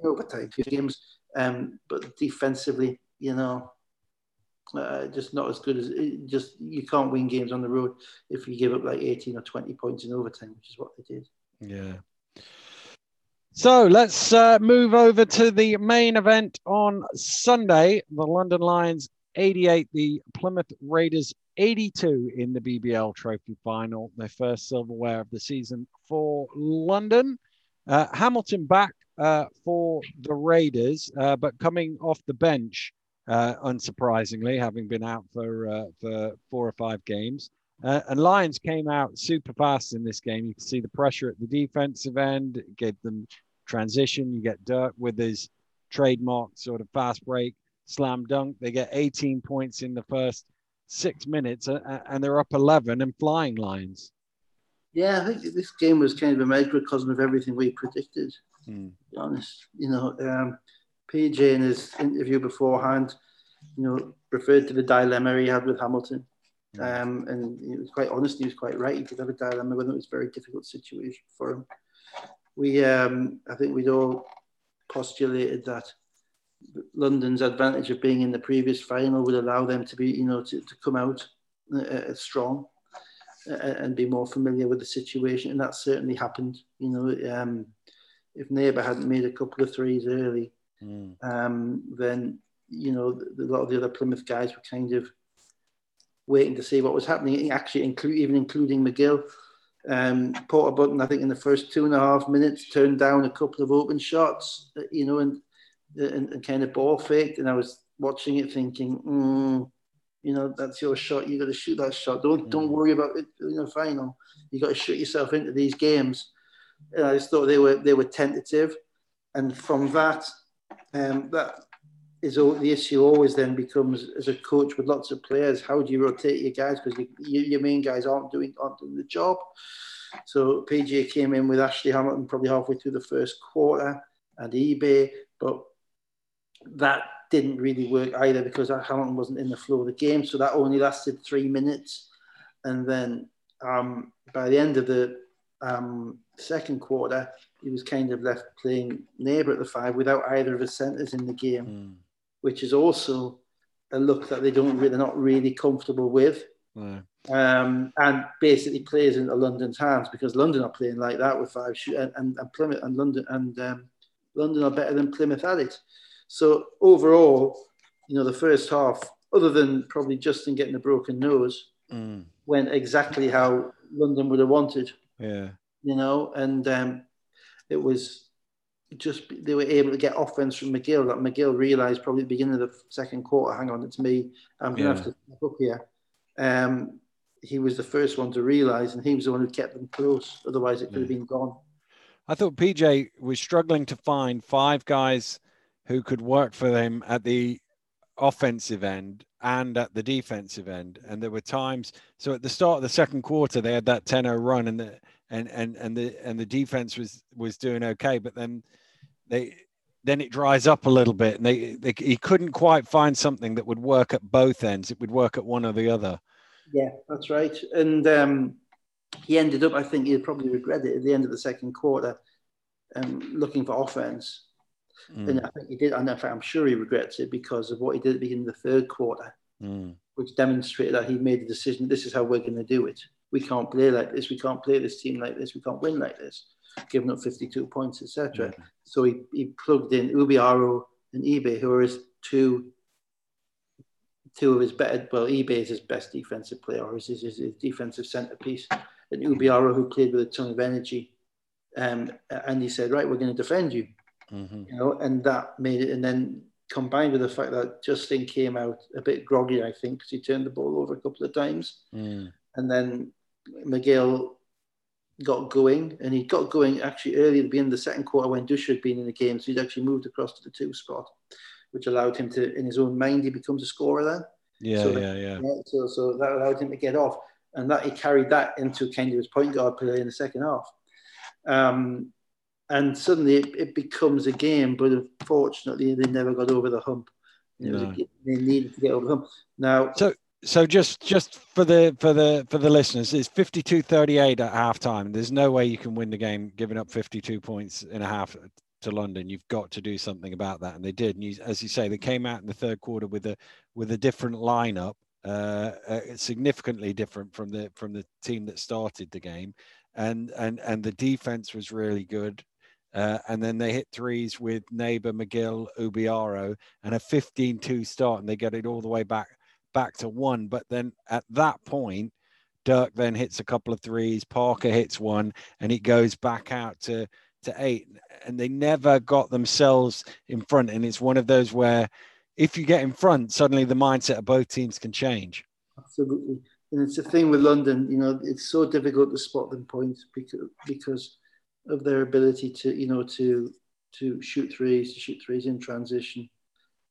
Overtime games, um, but defensively, you know, uh, just not as good as just you can't win games on the road if you give up like 18 or 20 points in overtime, which is what they did. Yeah. So let's uh, move over to the main event on Sunday. The London Lions 88, the Plymouth Raiders 82 in the BBL Trophy Final, their first silverware of the season for London. Uh, Hamilton back uh, for the Raiders, uh, but coming off the bench, uh, unsurprisingly, having been out for uh, for four or five games. Uh, and Lions came out super fast in this game. You can see the pressure at the defensive end, gave them transition. You get Dirk with his trademark sort of fast break, slam dunk. They get 18 points in the first six minutes, and they're up 11 and flying Lions. Yeah, I think this game was kind of a microcosm of everything we predicted. Mm. To be honest, you know, um, PJ in his interview beforehand, you know, referred to the dilemma he had with Hamilton. Hmm. Um, and he was quite honest, he was quite right. He did have a dilemma him. It was a very difficult situation for him. We, um, I think we'd all postulated that London's advantage of being in the previous final would allow them to be, you know, to, to come out uh, uh strong uh, and be more familiar with the situation. And that certainly happened. You know, um, if Neighbour hadn't made a couple of threes early, mm. um, then you know a lot of the other Plymouth guys were kind of waiting to see what was happening. Actually, include even including McGill. Um, Porter Button, I think, in the first two and a half minutes, turned down a couple of open shots, uh, you know, and and, and kind of ball faked. And I was watching it, thinking, mm, you know, that's your shot. You got to shoot that shot. Don't mm. don't worry about it in the final. You got to shoot yourself into these games and I just thought they were they were tentative, and from that, um, that is all, the issue. Always then becomes as a coach with lots of players, how do you rotate your guys because you, you, your main guys aren't doing aren't doing the job. So PJ came in with Ashley Hamilton probably halfway through the first quarter and eBay, but that didn't really work either because Hamilton wasn't in the flow of the game. So that only lasted three minutes. And then um, by the end of the um, second quarter, he was kind of left playing neighbour at the five without either of his centres in the game, mm. which is also a look that they don't really, they're not really comfortable with. Mm. Um, and basically plays into London's hands because London are playing like that with five shoot and, and, and Plymouth and London and um, London are better than Plymouth at it. So overall, you know, the first half, other than probably Justin getting a broken nose, mm. went exactly how London would have wanted. Yeah. You know, and um, it was just they were able to get offense from McGill. That McGill realised probably at the beginning of the second quarter, hang on, it's me. I'm going to have to step up here. Um, he was the first one to realise, and he was the one who kept them close. Otherwise, it could have been gone. I thought PJ was struggling to find five guys who could work for them at the offensive end and at the defensive end. And there were times. So at the start of the second quarter, they had that 10-0 run, and the and and and the and the defense was was doing okay, but then they then it dries up a little bit, and they, they he couldn't quite find something that would work at both ends. It would work at one or the other. Yeah, that's right. And um, he ended up, I think he'd probably regret it at the end of the second quarter, um, looking for offense. Mm. And I think he did. And in fact, I'm sure he regrets it because of what he did at the beginning of the third quarter, mm. which demonstrated that he made the decision. This is how we're going to do it we can't play like this, we can't play this team like this, we can't win like this, giving up 52 points, etc. So he, he plugged in Ubiaro and eBay, who are his two two of his better, well, eBay is his best defensive player, or his, his, his defensive centerpiece, and Ubiaro, who played with a ton of energy. Um, and he said, right, we're going to defend you. Mm-hmm. You know, and that made it, and then combined with the fact that Justin came out a bit groggy, I think, because he turned the ball over a couple of times. Mm. And then McGill got going, and he got going actually early at the beginning of the second quarter when Dusha had been in the game. So he'd actually moved across to the two spot, which allowed him to, in his own mind, he becomes a scorer then. Yeah, so yeah, yeah. So, so that allowed him to get off, and that he carried that into kind of his point guard play in the second half. Um, and suddenly it, it, becomes a game, but unfortunately they never got over the hump. No. A, they needed to get over the hump. Now, so so just just for the for the for the listeners it's 52-38 at halftime there's no way you can win the game giving up 52 points in a half to london you've got to do something about that and they did and you, as you say they came out in the third quarter with a with a different lineup uh, uh, significantly different from the from the team that started the game and and and the defense was really good uh, and then they hit threes with Neighbor, McGill, Obiaro, and a 15-2 start, and they get it all the way back back to one. But then at that point, Dirk then hits a couple of threes, Parker hits one, and it goes back out to to eight. And they never got themselves in front. And it's one of those where if you get in front, suddenly the mindset of both teams can change. Absolutely. And it's the thing with London, you know, it's so difficult to spot them points because because of their ability to, you know, to to shoot threes, to shoot threes in transition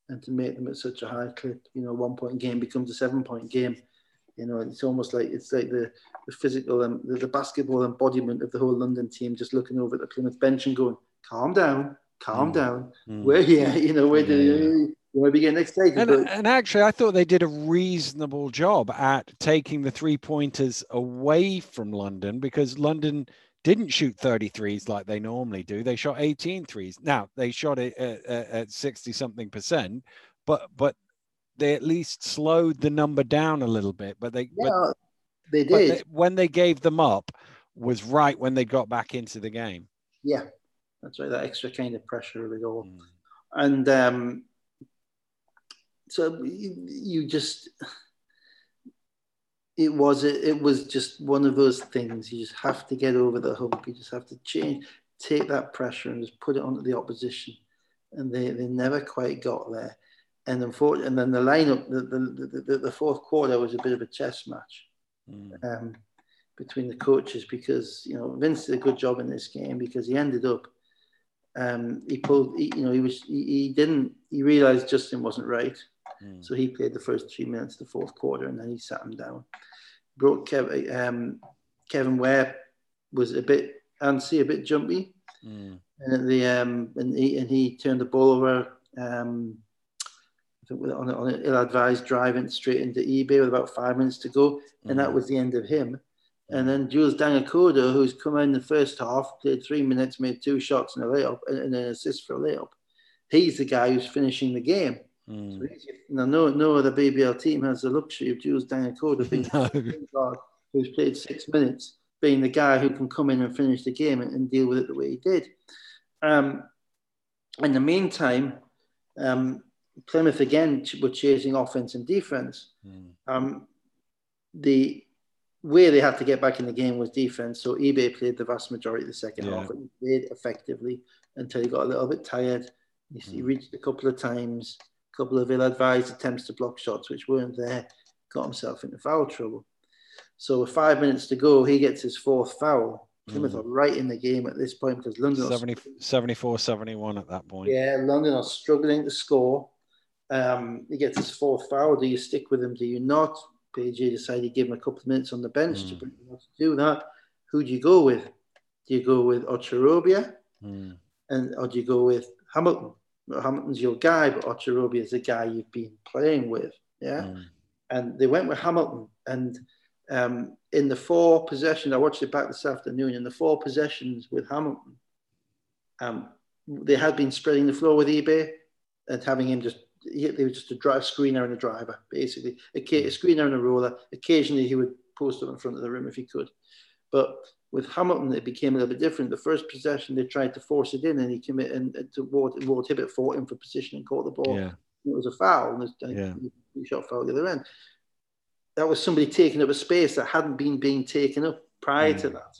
and to make them at such a high clip. You know, one point game becomes a seven point game. You know, it's almost like it's like the, the physical and the, the basketball embodiment of the whole London team just looking over at the Plymouth bench and going, calm down, calm mm. down. Mm. We're here, you know, we're yeah, doing, you might be getting excited. And, but... and actually, I thought they did a reasonable job at taking the three pointers away from London because London didn't shoot 33s like they normally do. They shot 18 threes. Now they shot it at, at 60 something percent, but but they at least slowed the number down a little bit. But they yeah, but, they did they, when they gave them up was right when they got back into the game. Yeah, that's right. That extra kind of pressure of all, mm. and um, so you, you just it was it it was just one of those things. You just have to get over the hump. You just have to change, take that pressure and just put it onto the opposition. And they, they never quite got there. And unfortunately, and then the lineup, the, the, the, the fourth quarter was a bit of a chess match mm. um, between the coaches because you know Vince did a good job in this game because he ended up um, he pulled he, you know he was he, he didn't he realized Justin wasn't right Mm. So he played the first three minutes of the fourth quarter and then he sat him down. Brought Kevin, um, Kevin Ware was a bit antsy, a bit jumpy. Mm. And the um, and he and he turned the ball over. Um, I think on, on an ill-advised drive in straight into eBay with about five minutes to go, and that mm. was the end of him. And then Jules Dang-Akodo, who's come in the first half, played three minutes, made two shots and a layup, and an assist for a layup. He's the guy who's finishing the game. Mm. So no, no other BBL team has the luxury of Jules Dang-Akodo being no. who's played six minutes, being the guy who can come in and finish the game and, and deal with it the way he did. Um, in the meantime, um, Plymouth again were chasing offense and defense. Mm. Um, the way they had to get back in the game was defense. So eBay played the vast majority of the second yeah. half and played effectively until he got a little bit tired. He, mm. he reached a couple of times couple of ill-advised attempts to block shots which weren't there, got himself into foul trouble. So with five minutes to go, he gets his fourth foul. Plymouth mm. are right in the game at this point because London 70, 74 71 at that point. Yeah, London are struggling to score. Um, he gets his fourth foul. Do you stick with him? Do you not? PG decided to give him a couple of minutes on the bench mm. to do that. Who do you go with? Do you go with Ocherobia? Mm. And or do you go with Hamilton? Hamilton's your guy, but Ocherobi is a guy you've been playing with. Yeah. Mm. And they went with Hamilton. And um, in the four possessions, I watched it back this afternoon, in the four possessions with Hamilton, um, they had been spreading the floor with eBay and having him just, they were just a drive screener and a driver, basically. A, a screener and a roller. Occasionally he would post up in front of the rim if he could. But with Hamilton, it became a little bit different. The first possession, they tried to force it in, and he committed and to Ward, Ward Hibbert fought him for position and caught the ball. Yeah. It was a foul, and yeah. he shot foul the other end. That was somebody taking up a space that hadn't been being taken up prior to that.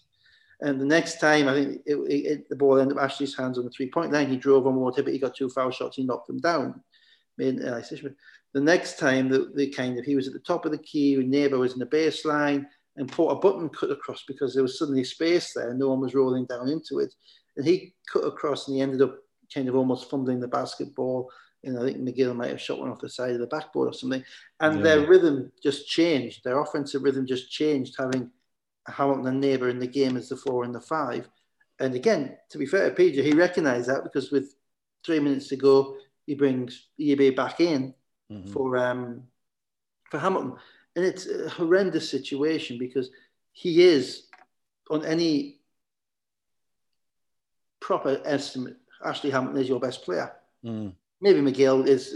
And the next time, I think it, it, the ball ended up Ashley's hands on the three point line. He drove on Ward Hibbert. He got two foul shots. He knocked them down. Made uh, The next time, the, the kind of he was at the top of the key. Neighbor was in the baseline and put a Button cut across because there was suddenly space there and no one was rolling down into it. And he cut across and he ended up kind of almost fumbling the basketball. And I think McGill might have shot one off the side of the backboard or something. And yeah. their rhythm just changed. Their offensive rhythm just changed, having Hamilton and Neighbour in the game as the four and the five. And again, to be fair to PJ, he recognised that because with three minutes to go, he brings eBay back in mm-hmm. for um, for Hamilton, and it's a horrendous situation because he is on any proper estimate. Ashley Hamilton is your best player. Mm. Maybe McGill is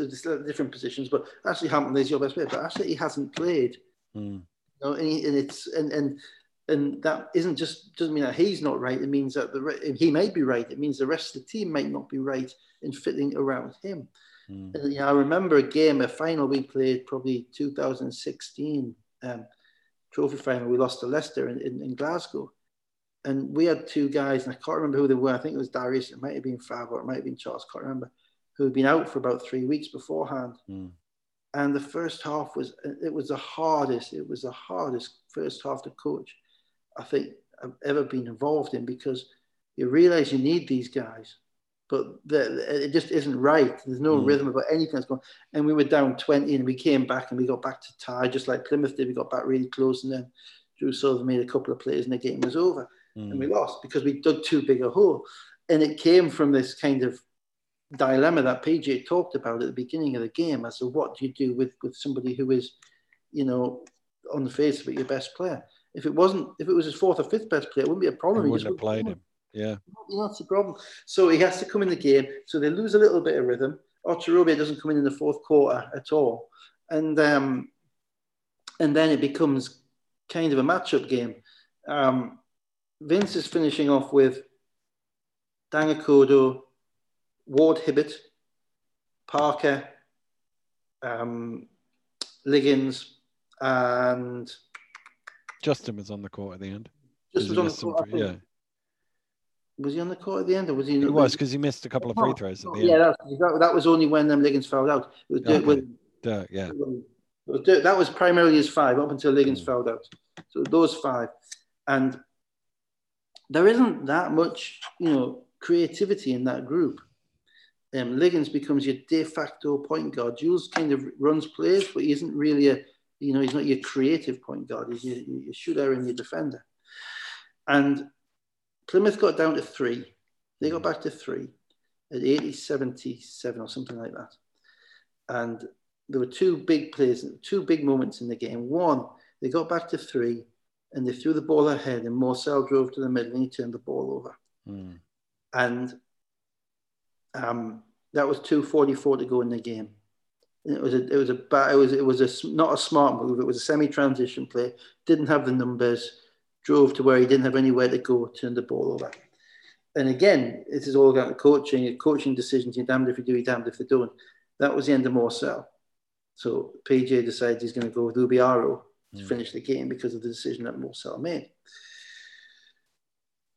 different positions, but Ashley Hamilton is your best player. But Ashley he hasn't played. Mm. You know, and, he, and it's and and and that isn't just doesn't mean that he's not right. It means that the he may be right. It means the rest of the team might not be right in fitting around him. Mm. You know, I remember a game, a final we played probably 2016 um, trophy final. We lost to Leicester in, in, in, Glasgow, and we had two guys, and I can't remember who they were. I think it was Darius. It might have been Fab, or it might have been Charles. Can't remember. Who had been out for about three weeks beforehand. Mm and the first half was it was the hardest it was the hardest first half to coach I think I've ever been involved in because you realize you need these guys, but the, it just isn't right. There's no mm. rhythm about anything that's going. And we were down 20 and we came back and we got back to tie just like Plymouth did. We got back really close and then Drew Sullivan made a couple of plays and the game was over. Mm. And we lost because we dug too big a hole. And it came from this kind of dilemma that PJ talked about at the beginning of the game as to what do you do with, with somebody who is, you know, on the face of it, your best player. If it wasn't, if it was his fourth or fifth best player, it wouldn't be a problem. He wouldn't have played him. Yeah. That's the problem. So he has to come in the game. So they lose a little bit of rhythm. Ocherobia doesn't come in in the fourth quarter at all. And um, and then it becomes kind of a matchup game. Um, Vince is finishing off with Dang Akodo, Ward Hibbert, Parker, um, Liggins, and Justin was on the court at the end. Justin was on the court. yeah. Was he on the court at the end, or was he? He was because he missed a couple of free throws at the yeah, end. Yeah, that, that, was only when um, Liggins fouled out. It was okay. with, Dirt, yeah. Was Dirt, that was primarily his five up until Liggins mm. fouled out. So those five, and there isn't that much, you know, creativity in that group. Um, Liggins becomes your de facto point guard. Jules kind of runs plays, but he isn't really a you know, he's not your creative point guard. He's your, your shooter and your defender. And Plymouth got down to three. They got back to three at 80 77 or something like that. And there were two big plays, two big moments in the game. One, they got back to three and they threw the ball ahead, and Morsell drove to the middle and he turned the ball over. Mm. And um, that was 2.44 to go in the game. It was a, it was a, it was, it was a, not a smart move. It was a semi-transition play. Didn't have the numbers. Drove to where he didn't have anywhere to go. Turned the ball over. And again, this is all about the coaching. Coaching decisions. You're damned if you do. You're damned if you don't. That was the end of Morsell. So PJ decides he's going to go with Ubiaro to mm. finish the game because of the decision that Morsell made.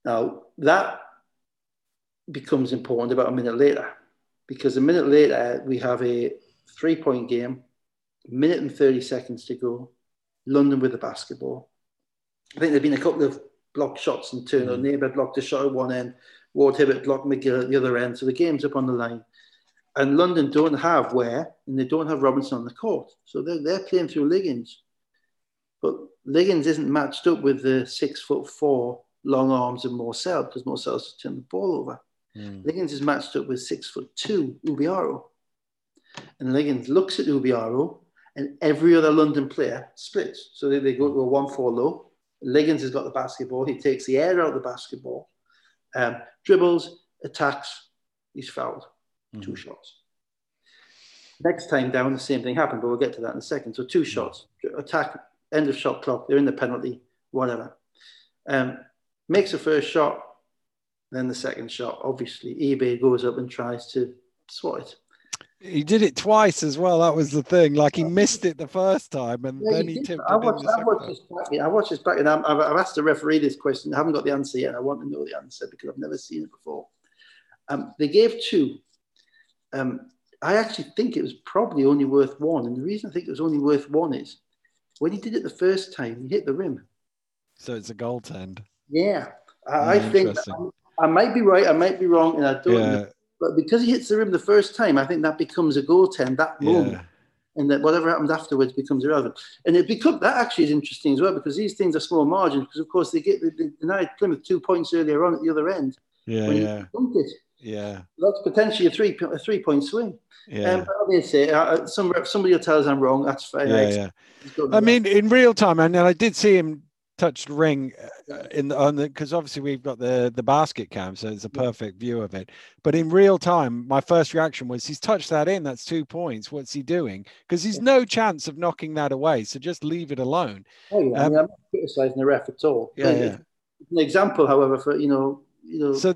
Now that becomes important about a minute later, because a minute later we have a three point game, minute and 30 seconds to go. London with the basketball. I think there've been a couple of blocked shots in turn. Mm. Neighbour blocked a shot at one end, Ward Hibbert blocked McGill at the other end. So the game's up on the line. And London don't have Ware and they don't have Robinson on the court. So they're, they're playing through Liggins. But Liggins isn't matched up with the six foot four long arms of Morsell because Morsell's turned the ball over. Mm. Liggins is matched up with six foot two Ubiaro. And Liggins looks at Ubiaro and every other London player splits. So they, they go to a 1 4 low. Liggins has got the basketball. He takes the air out of the basketball, um, dribbles, attacks. He's fouled. Mm-hmm. Two shots. Next time down, the same thing happened, but we'll get to that in a second. So two shots, attack, end of shot clock. They're in the penalty, whatever. Um, makes the first shot, then the second shot. Obviously, eBay goes up and tries to swat it. He did it twice as well. That was the thing. Like he missed it the first time, and yeah, then he, he tipped I watched, it. I watched, this back, I watched this back, and i have asked the referee this question. I haven't got the answer yet. I want to know the answer because I've never seen it before. Um, they gave two. Um, I actually think it was probably only worth one, and the reason I think it was only worth one is when he did it the first time, he hit the rim. So it's a goaltend. Yeah, I, I think I, I might be right. I might be wrong, and I don't. Yeah. Know. But because he hits the rim the first time, I think that becomes a goaltend that moment. Yeah. And that whatever happens afterwards becomes irrelevant. And it become that actually is interesting as well because these things are small margins because of course they get they, denied Plymouth two points earlier on at the other end. Yeah, yeah, yeah, That's potentially a three a three point swing. yeah. Um, but obviously, uh, some somebody will tell us I'm wrong. That's fine. yeah, yeah. I mean, in real time, and I did see him touch the ring uh, in the, on the because obviously we've got the the basket cam, so it's a perfect view of it. But in real time, my first reaction was he's touched that in. That's two points. What's he doing? Because he's no chance of knocking that away. So just leave it alone. oh, yeah, I um, mean, I'm not criticizing the ref at all. Yeah, yeah. an example, however, for you know, you know, So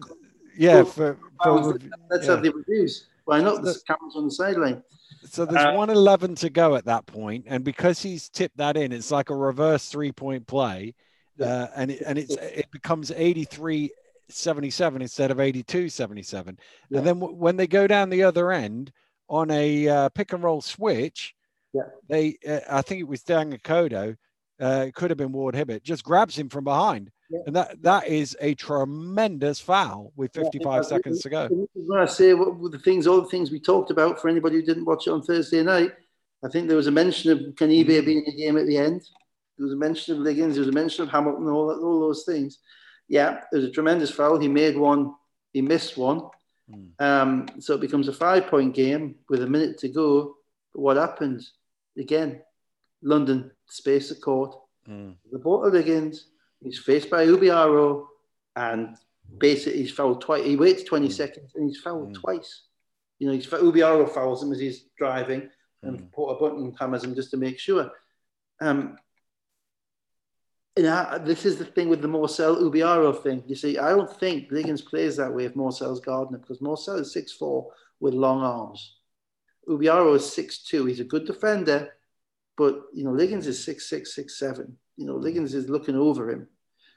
yeah, for, let's, for let's have the reviews. Why not? The cameras on the sideline. So there's Uh, 111 to go at that point, and because he's tipped that in, it's like a reverse three point play, uh, and it, and it's it becomes 83 77 instead of 82 77. Yeah. And then w- when they go down the other end on a uh, pick and roll switch, Yeah. they uh, I think it was Dang-Akodo, uh, it could have been Ward Hibbert, just grabs him from behind, Yeah. and that that is a tremendous foul with 55 and- seconds to go. And this is When I say what the things, all the things we talked about for anybody who didn't watch it on Thursday night, I think there was a mention of Canibe Mm. being in the game at the end. There was a mention of Liggins. There was a mention of Hamilton. All that, all those things. Yeah, it was a tremendous foul. He made one. He missed one. Mm. Um, so it becomes a five-point game with a minute to go. But what happens? Again, London space the court. Mm. The ball to Liggins. He's faced by Ubiaro, and basically he's fouled twice. He waits 20 Mm. seconds and he's fouled Mm. twice. You know, he's Ubiaro fouls him as he's driving, and Mm. Porter Button hammers him just to make sure. Um, and I, this is the thing with the Morsell Ubiaro thing. You see, I don't think Liggins plays that way if Morsell's Gardner because Morsell is 6'4 with long arms. Ubiaro is 6'2. He's a good defender, but you know, Liggins is 6'6, 6'7. You know, Liggins is looking over him.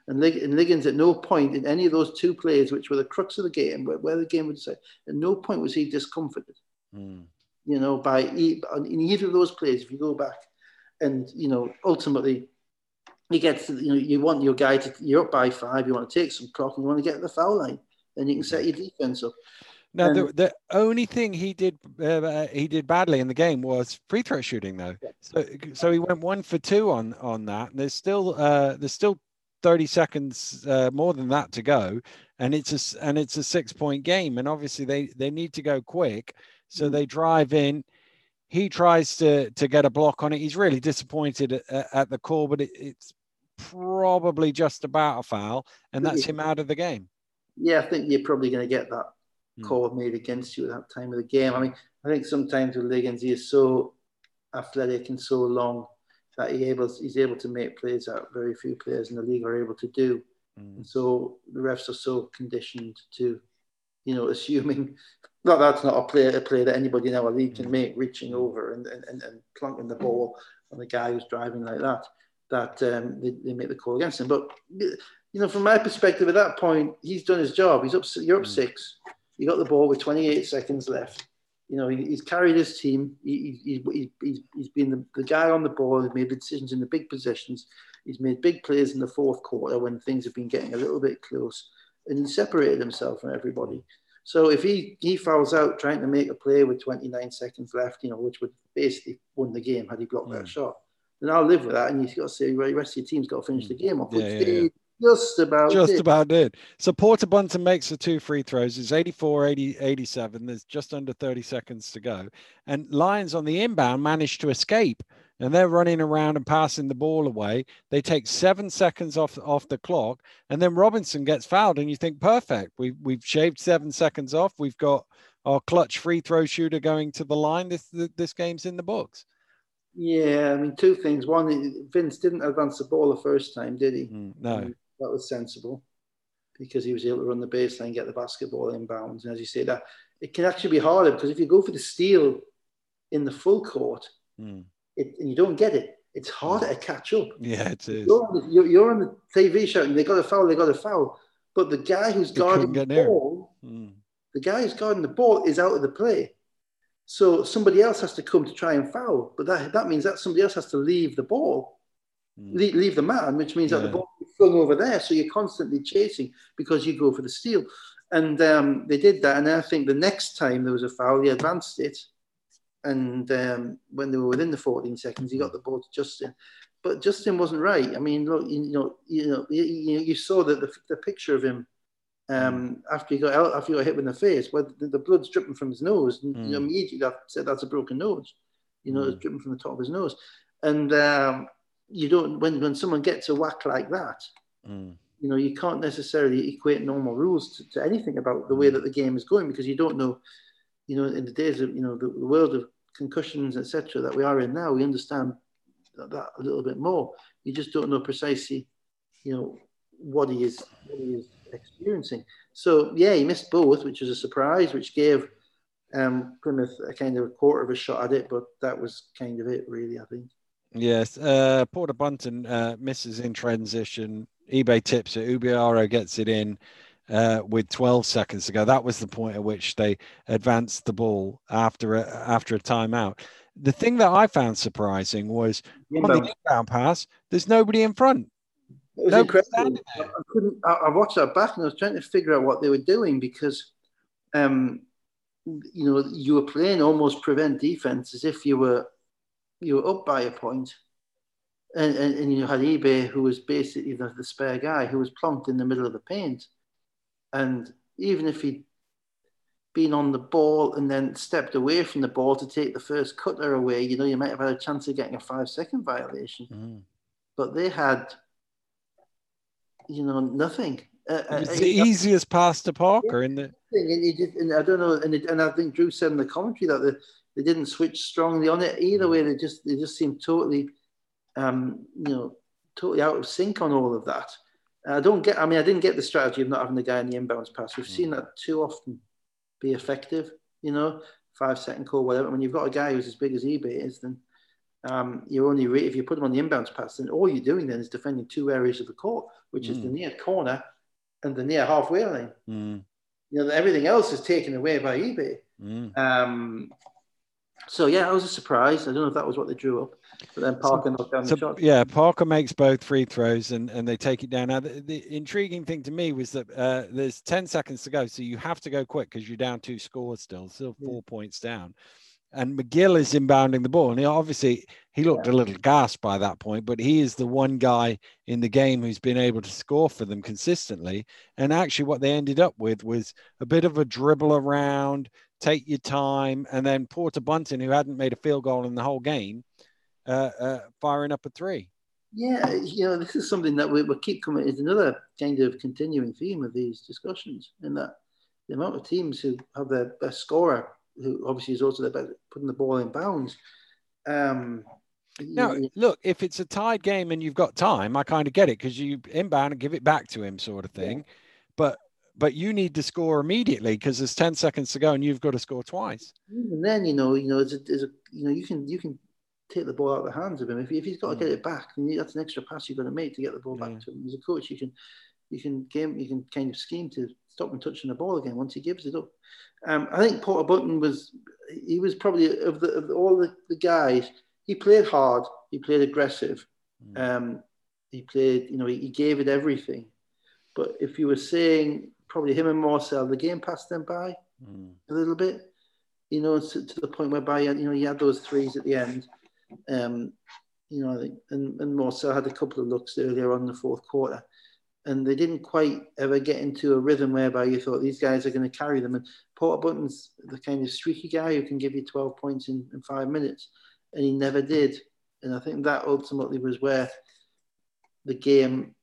And, Lig- and Liggins, at no point in any of those two plays, which were the crux of the game, where, where the game would say, at no point was he discomforted Mm. you know, by e- in either of those plays, if you go back, and you know, ultimately, he gets you know, you want your guy to, you're up by five, you want to take some clock, and you want to get to the foul line, then you can set your defense up. Now, the, the only thing he did uh, he did badly in the game was free throw shooting, though. Yeah. So so he went one for two on on that. And there's still uh, there's still 30 seconds uh, more than that to go, and it's a and it's a six point game, and obviously they they need to go quick. So Mhm. they drive in. He tries to to get a block on it. He's really disappointed at, at the call, but it, it's probably just about a foul, and that's him out of the game. Yeah, I think you're probably going to get that. Call made against you at that time of the game. I mean, I think sometimes with Liggins, he is so athletic and so long that he able he's able to make plays that very few players in the league are able to do. Mm. And so the refs are so conditioned to, you know, assuming that that's not a play a play that anybody in our league can make, reaching over and and, and, and plunking the ball on the guy who's driving like that. That um, they, they make the call against him. But you know, from my perspective, at that point, he's done his job. He's up. You're up Mm. six. You got the ball with 28 seconds left. You know, he, he's carried his team. He, he, he, he's, he's been the, the guy on the ball. He's made the decisions in the big positions. He's made big plays in the fourth quarter when things have been getting a little bit close, and he separated himself from everybody. So if he he fouls out trying to make a play with 29 seconds left, you know, which would basically won the game had he blocked that Mm. shot, then I'll live with that. And you've got to say, well, the rest of your team's got to finish the game off, Yeah, which yeah, they. Just about just did. about did. So Porter Bunton makes the two free throws. It's 84, 80, 87. There's just under 30 seconds to go. And Lions on the inbound manage to escape and they're running around and passing the ball away. They take seven seconds off off the clock, and then Robinson gets fouled, and you think, perfect. We've we've shaved seven seconds off. We've got our clutch free throw shooter going to the line. This this game's in the books. Yeah, I mean, two things. One, Vince didn't advance the ball the first time, did he? Mm, no. That was sensible because he was able to run the baseline, get the basketball inbounds. And as you say, that it can actually be harder because if you go for the steal in the full court Mm. it, and you don't get it, it's harder to catch up. Yeah, it is. You're on, the, you're, on the TV shouting, they got a foul, they got a foul. But the guy who's They guarding the ball, Mm. the guy who's guarding the ball is out of the play. So somebody else has to come to try and foul. But that, that means that somebody else has to leave the ball, Mm. leave, leave the man, which means that the ball flung over there. So you're constantly chasing because you go for the steal. And um, they did that. And I think the next time there was a foul, he advanced it. And um, when they were within the 14 seconds, he got the ball to Justin. But Justin wasn't right. I mean, look, you know, you know, you, you saw that the, the picture of him um, after he got out, after he got hit in the face, where the, the blood's dripping from his nose, and mm. you know, hmm. immediately that said that's a broken nose. You know, mm. it's dripping from the top of his nose, and um, you don't when when someone gets a whack like that, mm. you know, you can't necessarily equate normal rules to, to, anything about the way hmm. that the game is going because you don't know, you know, in the days of you know the, the world of concussions, etc., that we are in now, we understand that, that a little bit more. You just don't know precisely, you know, what he is what he is experiencing. So yeah, he missed both, which was a surprise, which gave um, Plymouth a kind of a quarter of a shot at it, but that was kind of it, really. I think. Yes, uh, Porter Bunton uh, misses in transition. eBay tips it. Ubiaro gets it in uh, with 12 seconds to go. That was the point at which they advanced the ball after a, after a timeout. The thing that I found surprising was on the inbound pass, there's nobody in front. It was incredible. I, couldn't. I, I, watched that back and I was trying to figure out what they were doing because, um, you know, you were playing almost prevent defense as if you were you were up by a. And, and, and you had eBay, who was basically the, the spare guy, who was plonked in the middle of the paint. And even if he'd been on the ball and then stepped away from the ball to take the first cutter away, you know, you might have had a chance of getting a five second violation. Mm. But they had you know, nothing. Uh, uh it's the easiest pass to Parker in the. And, he just, and I don't know, and, it, and I think Drew said in the commentary that they, they didn't switch strongly on it either way. They just they just seemed totally, um, you know, totally out of sync on all of that. I don't get. I mean, I didn't get the strategy of not having the guy in the inbounds pass. We've mm. seen that too often be effective. You know, five second call, whatever. When you've got a guy who's as big as eBay is, then um, you're only re- if you put him on the inbounds pass, then all you're doing then is defending two areas of the court, which mm. is the mm. near corner and the near halfway line. Mm. You know, everything else is taken away by eBay. Mm. Um, so yeah, I was a surprise. I don't know if that was what they drew up, but then Parker so, knocked down so, the shot. Yeah, Parker makes both free throws and, and they take it down. Now, the, the intriguing thing to me was that uh, there's 10 seconds to go, so you have to go quick because you're down two scores still, still four yeah. points down and McGill is inbounding the ball. And he, obviously, he looked yeah. a little gassed by that point, but he is the one guy in the game who's been able to score for them consistently. And actually, what they ended up with was a bit of a dribble around, take your time, and then Porter Bunton, who hadn't made a field goal in the whole game, uh, uh, firing up a three. Yeah, you know, this is something that we, we keep coming. It's another kind of continuing theme of these discussions, in that the amount of teams who have their best scorer who obviously is also about putting the ball in bounds. Um, now, you look, if it's a tied game and you've got time, I kind of get it because you inbound and give it back to him, sort of thing. Yeah. But but you need to score immediately because there's 10 seconds to go and you've got to score twice. And then, you know, you know, it's a, it's a, you know, you can, you can take the ball out of the hands of him. If, if he's got to get mm. it back, then that's an extra pass you're going to make to get the ball back to him. As a coach, you can, you can game, you can kind of scheme to stop him touching the ball again once he gives it up. Um, I think Porter Bunton was he was probably of, the, of all the, the guys. He played hard. He played aggressive. Mm. Um, he played, you know, he, he, gave it everything. But if you were saying probably him and Marcel, the game passed them by mm. a little bit. You know, to, to, the point whereby you know he had those threes at the end. Um, you know, I think, and, and Morsell had a couple of looks earlier on in the fourth quarter and they didn't quite ever get into a rhythm whereby you thought these guys are going to carry them. And Porter Button's the kind of streaky guy who can give you 12 points in, in five minutes, and he never did. And I think that ultimately was where the game.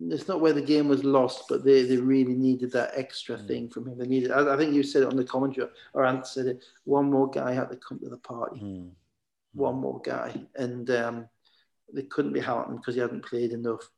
It's not where the game was lost, but they, they really needed that extra mm. thing from him. They needed. I, I, think you said it on the commentary, or Ant said it. One more guy had to come to the party. Mm. One more guy, and um, they couldn't be Houghton because he hadn't played enough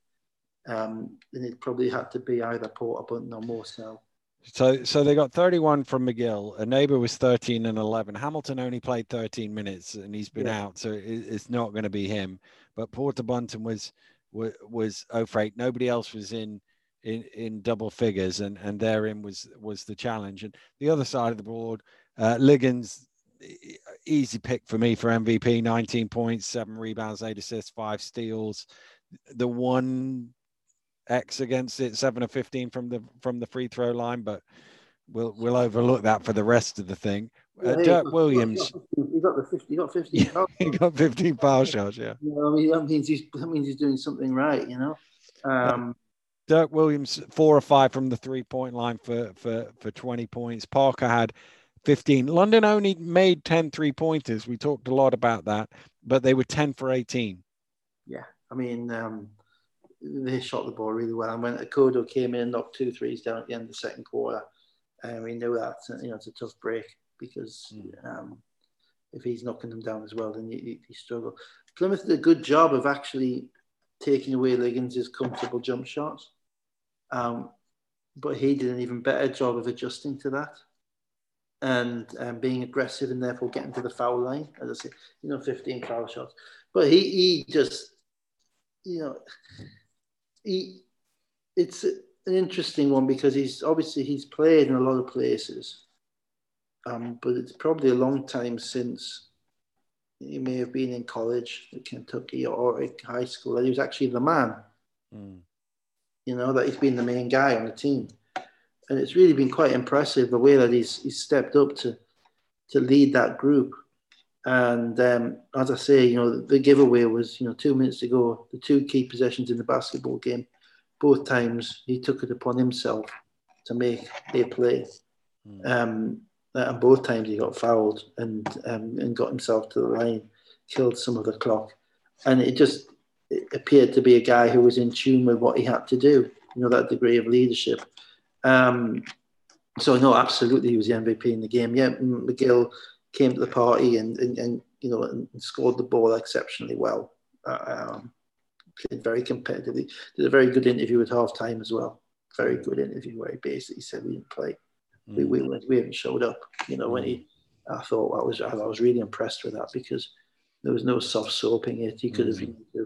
um, then it probably had to be either Porter Bunton or Morsell. So, so they got 31 from McGill. A neighbor was 13 and 11. Hamilton only played 13 minutes, and he's been yeah. out, so it's not going to be him. But Porter Bunton was was, was oh freight. Nobody else was in in in double figures, and and therein was was the challenge. And the other side of the board, uh, Liggins easy pick for me for MVP 19 points, seven rebounds, eight assists, five steals. The one X against it, seven of 15 from the from the free throw line, but we'll we'll overlook that for the rest of the thing. Uh, Dirk Williams, He got the 50, he got 15 Yeah, foul he got 15 foul shots. Yeah, You know, I mean, that means he's that means he's doing something right, you know. Um, Dirk Williams four or five from the three point line for for for 20 points. Parker had 15. London only made 10 three pointers. We talked a lot about that, but they were 10 for 18. yeah, I mean, um, they shot the ball really well. And when Akodo came in and knocked two threes down at the end of the second quarter, and we knew that you know it's a tough break because um, if he's knocking them down as well, then you, you, struggle. Plymouth did a good job of actually taking away Liggins' comfortable jump shots, um, but he did an even better job of adjusting to that and um, being aggressive and therefore getting to the foul line. As I say, you know, 15 foul shots. But he, he just, you know, he, it's an interesting one because he's obviously he's played in a lot of places, um, but it's probably a long time since he may have been in college at Kentucky or at high school. That he was actually the man. You know that he's been the main guy on the team, and it's really been quite impressive the way that he's he's stepped up to to lead that group. And um, as I say, you know, the, giveaway was, you know, two minutes to go, the two key possessions in the basketball game. Both times he took it upon himself to make a play. Um, and both times he got fouled and um, and got himself to the line, killed some of the clock. And it just it appeared to be a guy who was in tune with what he had to do, you know, that degree of leadership. Um, so, no, absolutely, he was the MVP in the game. Yeah, McGill came to the party and, and, and you know, and scored the ball exceptionally well. Uh, um, played very competitively. Did a very good interview at half time as well. Very good interview where he basically said we didn't play. We, we, we haven't showed up. You know, when he, I thought I was, I was really impressed with that because there was no soft soaping it. He could have mm-hmm.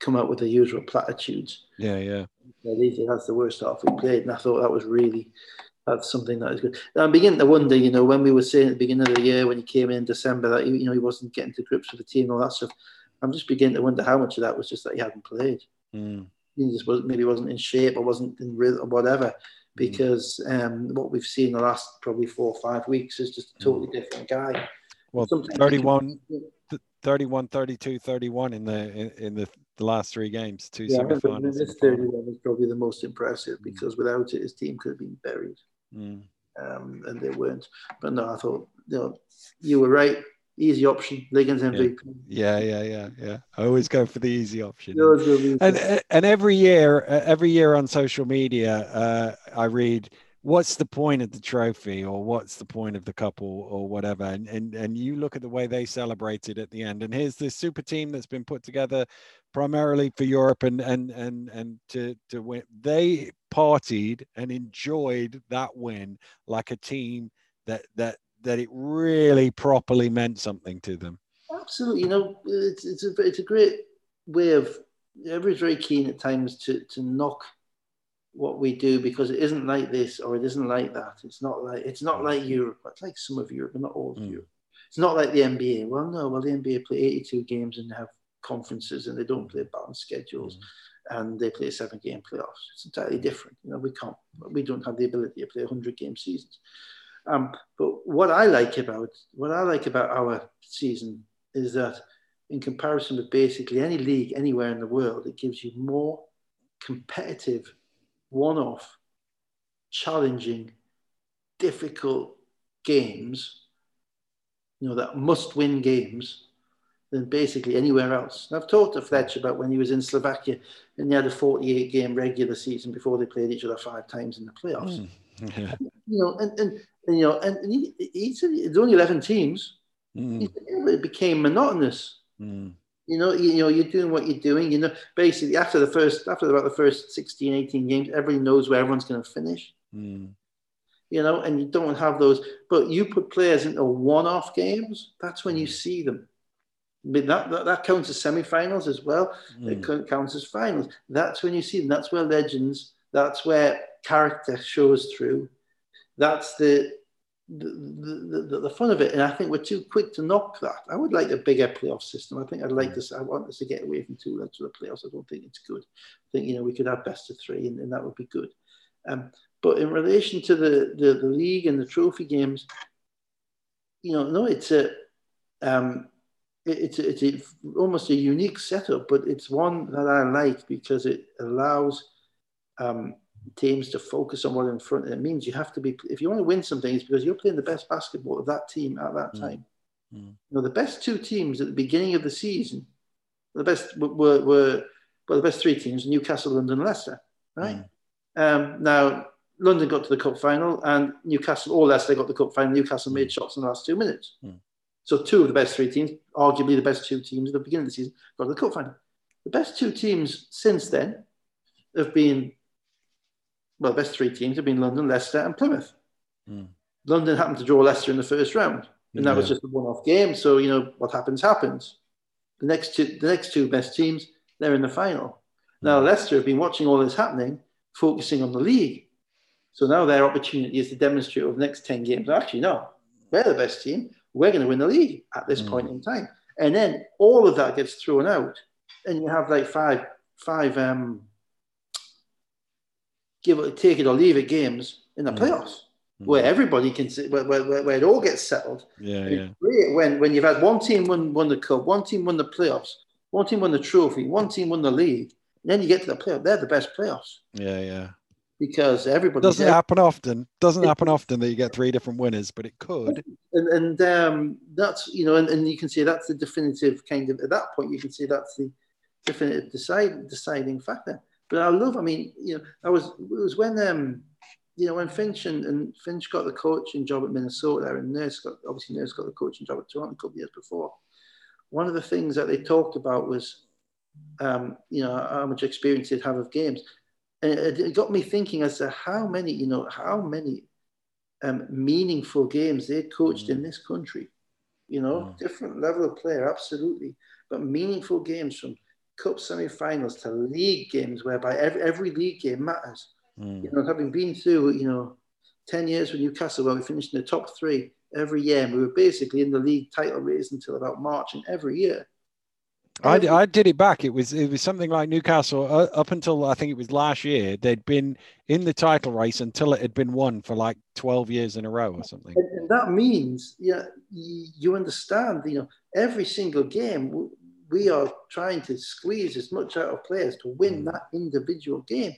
come out with the usual platitudes. Yeah, yeah. that's the worst half we played, and I thought that was really that's something that is good. I'm beginning to wonder, you know, when we were saying at the beginning of the year when he came in, in December that you know he wasn't getting to grips with the team and all that stuff. I'm just beginning to wonder how much of that was just that he hadn't played. Mm. He just was maybe wasn't in shape or wasn't in rhythm or whatever. Because um, what we've seen the last probably four or five weeks is just a totally different guy. Well, 31, 31, 32, 31 in the in, in the, the last three games, two yeah, semifinals. This 31 is probably the most impressive because without it, his team could have been buried. Mm. Um, and they weren't. But no, I thought, you know, you were right. Easy option, Liggins MVP. Yeah, yeah, yeah, yeah. I always go for the easy option. And and every year, every year on social media, uh, I read, "What's the point of the trophy?" or "What's the point of the couple?" or whatever. And and and you look at the way they celebrated at the end. And here's this super team that's been put together primarily for Europe and and and and to to win. They partied and enjoyed that win like a team that that that it really properly meant something to them. Absolutely, you know, it's it's a it's a great way of Everyone's very keen at times to to knock what we do because it isn't like this or it isn't like that. It's not like it's not like Europe. It's like some of Europe, but not all of mm. Europe. It's not like the NBA. Well, no, well the NBA play 82 games and have conferences and they don't play balanced schedules. Mm and they play seven game playoffs. It's entirely different. You know, we can't, we don't have the ability to play 100 game seasons. Um, but what I like about what I like about our season is that, in comparison with basically any league anywhere in the world, it gives you more competitive, one-off, challenging, difficult games. You know that must-win games than basically anywhere else. And I've talked to Fletch about when he was in Slovakia and they had a 48 game regular season before they played each other five times in the playoffs. Mm. Yeah. You know, and, and, and, you know, and, and he, he said it's only 11 teams. Mm. Said, it became monotonous. Mm. You know, you, you, know, you're doing what you're doing. You know, basically after the first, after about the first 16, 18 games, everybody knows where everyone's going to finish. Mm. You know, and you don't have those. But you put players into one-off games. That's when you see them. But that, that, that counts as semi-finals as well. Mm. It counts as finals. That's when you see them. That's where legends. That's where character shows through. That's the the, the, the, fun of it, and I think we're too quick to knock that. I would like a bigger playoff system. I think I'd like this. I want us to get away from two legs of the playoffs. I don't think it's good. I think you know we could have best of three, and, and that would be good. Um, but in relation to the, the, the league and the trophy games, you know, no, it's a um, it, it's a, it's a, almost a unique setup, but it's one that I like because it allows um, teams to focus on what in front. It means you have to be if you want to win something, it's because you're playing the best basketball of that team at that mm. time. Mm. You know, the best two teams at the beginning of the season, the best were were well, the best three teams: Newcastle, London, Leicester. Right mm. um, now, London got to the cup final, and Newcastle or Leicester got the cup final. Newcastle made mm. shots in the last two minutes. Mm. So two of the best three teams, arguably the best two teams at the beginning of the season, got to the cup final. The best two teams since then have been well, the best three teams have been London, Leicester, and Plymouth. Mm. London happened to draw Leicester in the first round, and that yeah. was just a one-off game. So you know what happens happens. The next two, the next two best teams, they're in the final. Now mm. Leicester have been watching all this happening, focusing on the league. So now their opportunity is to demonstrate over the next ten games. Actually, no, we're the best team. We're going to win the league at this mm. point in time. And then all of that gets thrown out, and you have like five, five um, give it, take it or leave it games in the mm. playoffs mm. where everybody can where, where, where, it all gets settled. Yeah, yeah. When when you've had one team won won the cup, one team won the playoffs, one team won the trophy, one team won the league, and then you get to the playoff. They're the best playoffs. Yeah, yeah. Because everybody doesn't happen often. Doesn't happen often that you get three different winners, but it could. And, and um, that's you know, and, and you can see that's the definitive kind of at that point you can see that's the definitive decide, deciding factor. But I love, I mean, you know, I was, it was when, um, you know, when Finch and, and Finch got the coaching job at Minnesota and Nurse got, obviously Nurse got the coaching job at Toronto a couple of years before. One of the things that they talked about was, um, you know, how much experience they'd have of games. And it, it got me thinking as to how many, you know, how many um, meaningful games they coached mm. in this country. You know, mm. different level of player, absolutely, but meaningful games from cup semi-finals to league games whereby every, every league game matters. Mm. You know, having been through, you know, 10 years with Newcastle where we finished in the top three every year, and we were basically in the league title race until about March and every year. I, I did it back. It was it was something like Newcastle uh, up until I think it was last year. They'd been in the title race until it had been won for like twelve years in a row or something. And, and that means, yeah, you understand. You know, every single game we are trying to squeeze as much out of players to win mm. that individual game.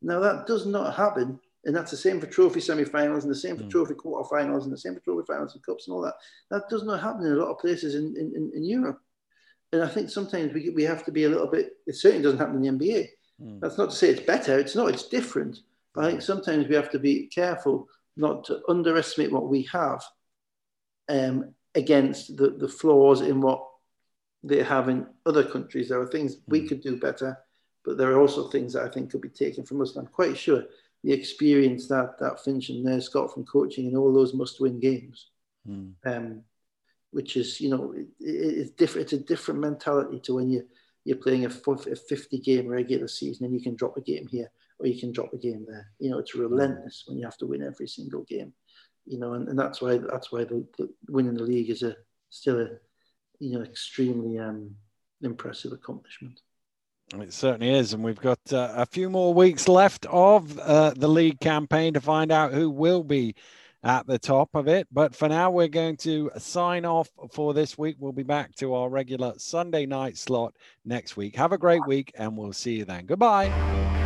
Now that does not happen, and that's the same for trophy semi-finals and the same for mm. trophy quarter-finals and the same for trophy finals and cups and all that. That does not happen in a lot of places in, in, in Europe. And I think sometimes we, we have to be a little bit, it certainly doesn't happen in the NBA. Mm. That's not to say it's better, it's not, it's different. But I think sometimes we have to be careful not to underestimate what we have um, against the, the flaws in what they have in other countries. There are things we hmm. could do better, but there are also things that I think could be taken from us. And I'm quite sure the experience that that Finch and Nurse got from coaching in all those must-win games, mm. um, which is you know it, it's different. It's a different mentality to when you you're playing a 50 game regular season and you can drop a game here or you can drop a game there. You know, it's hmm. relentless when you have to win every single game. You know, and, and that's why that's why the, the winning the league is a still a you know, extremely um, impressive accomplishment. It certainly is. And we've got uh, a few more weeks left of uh, the league campaign to find out who will be at the top of it. But for now, we're going to sign off for this week. We'll be back to our regular Sunday night slot next week. Have a great week, and we'll see you then. Goodbye.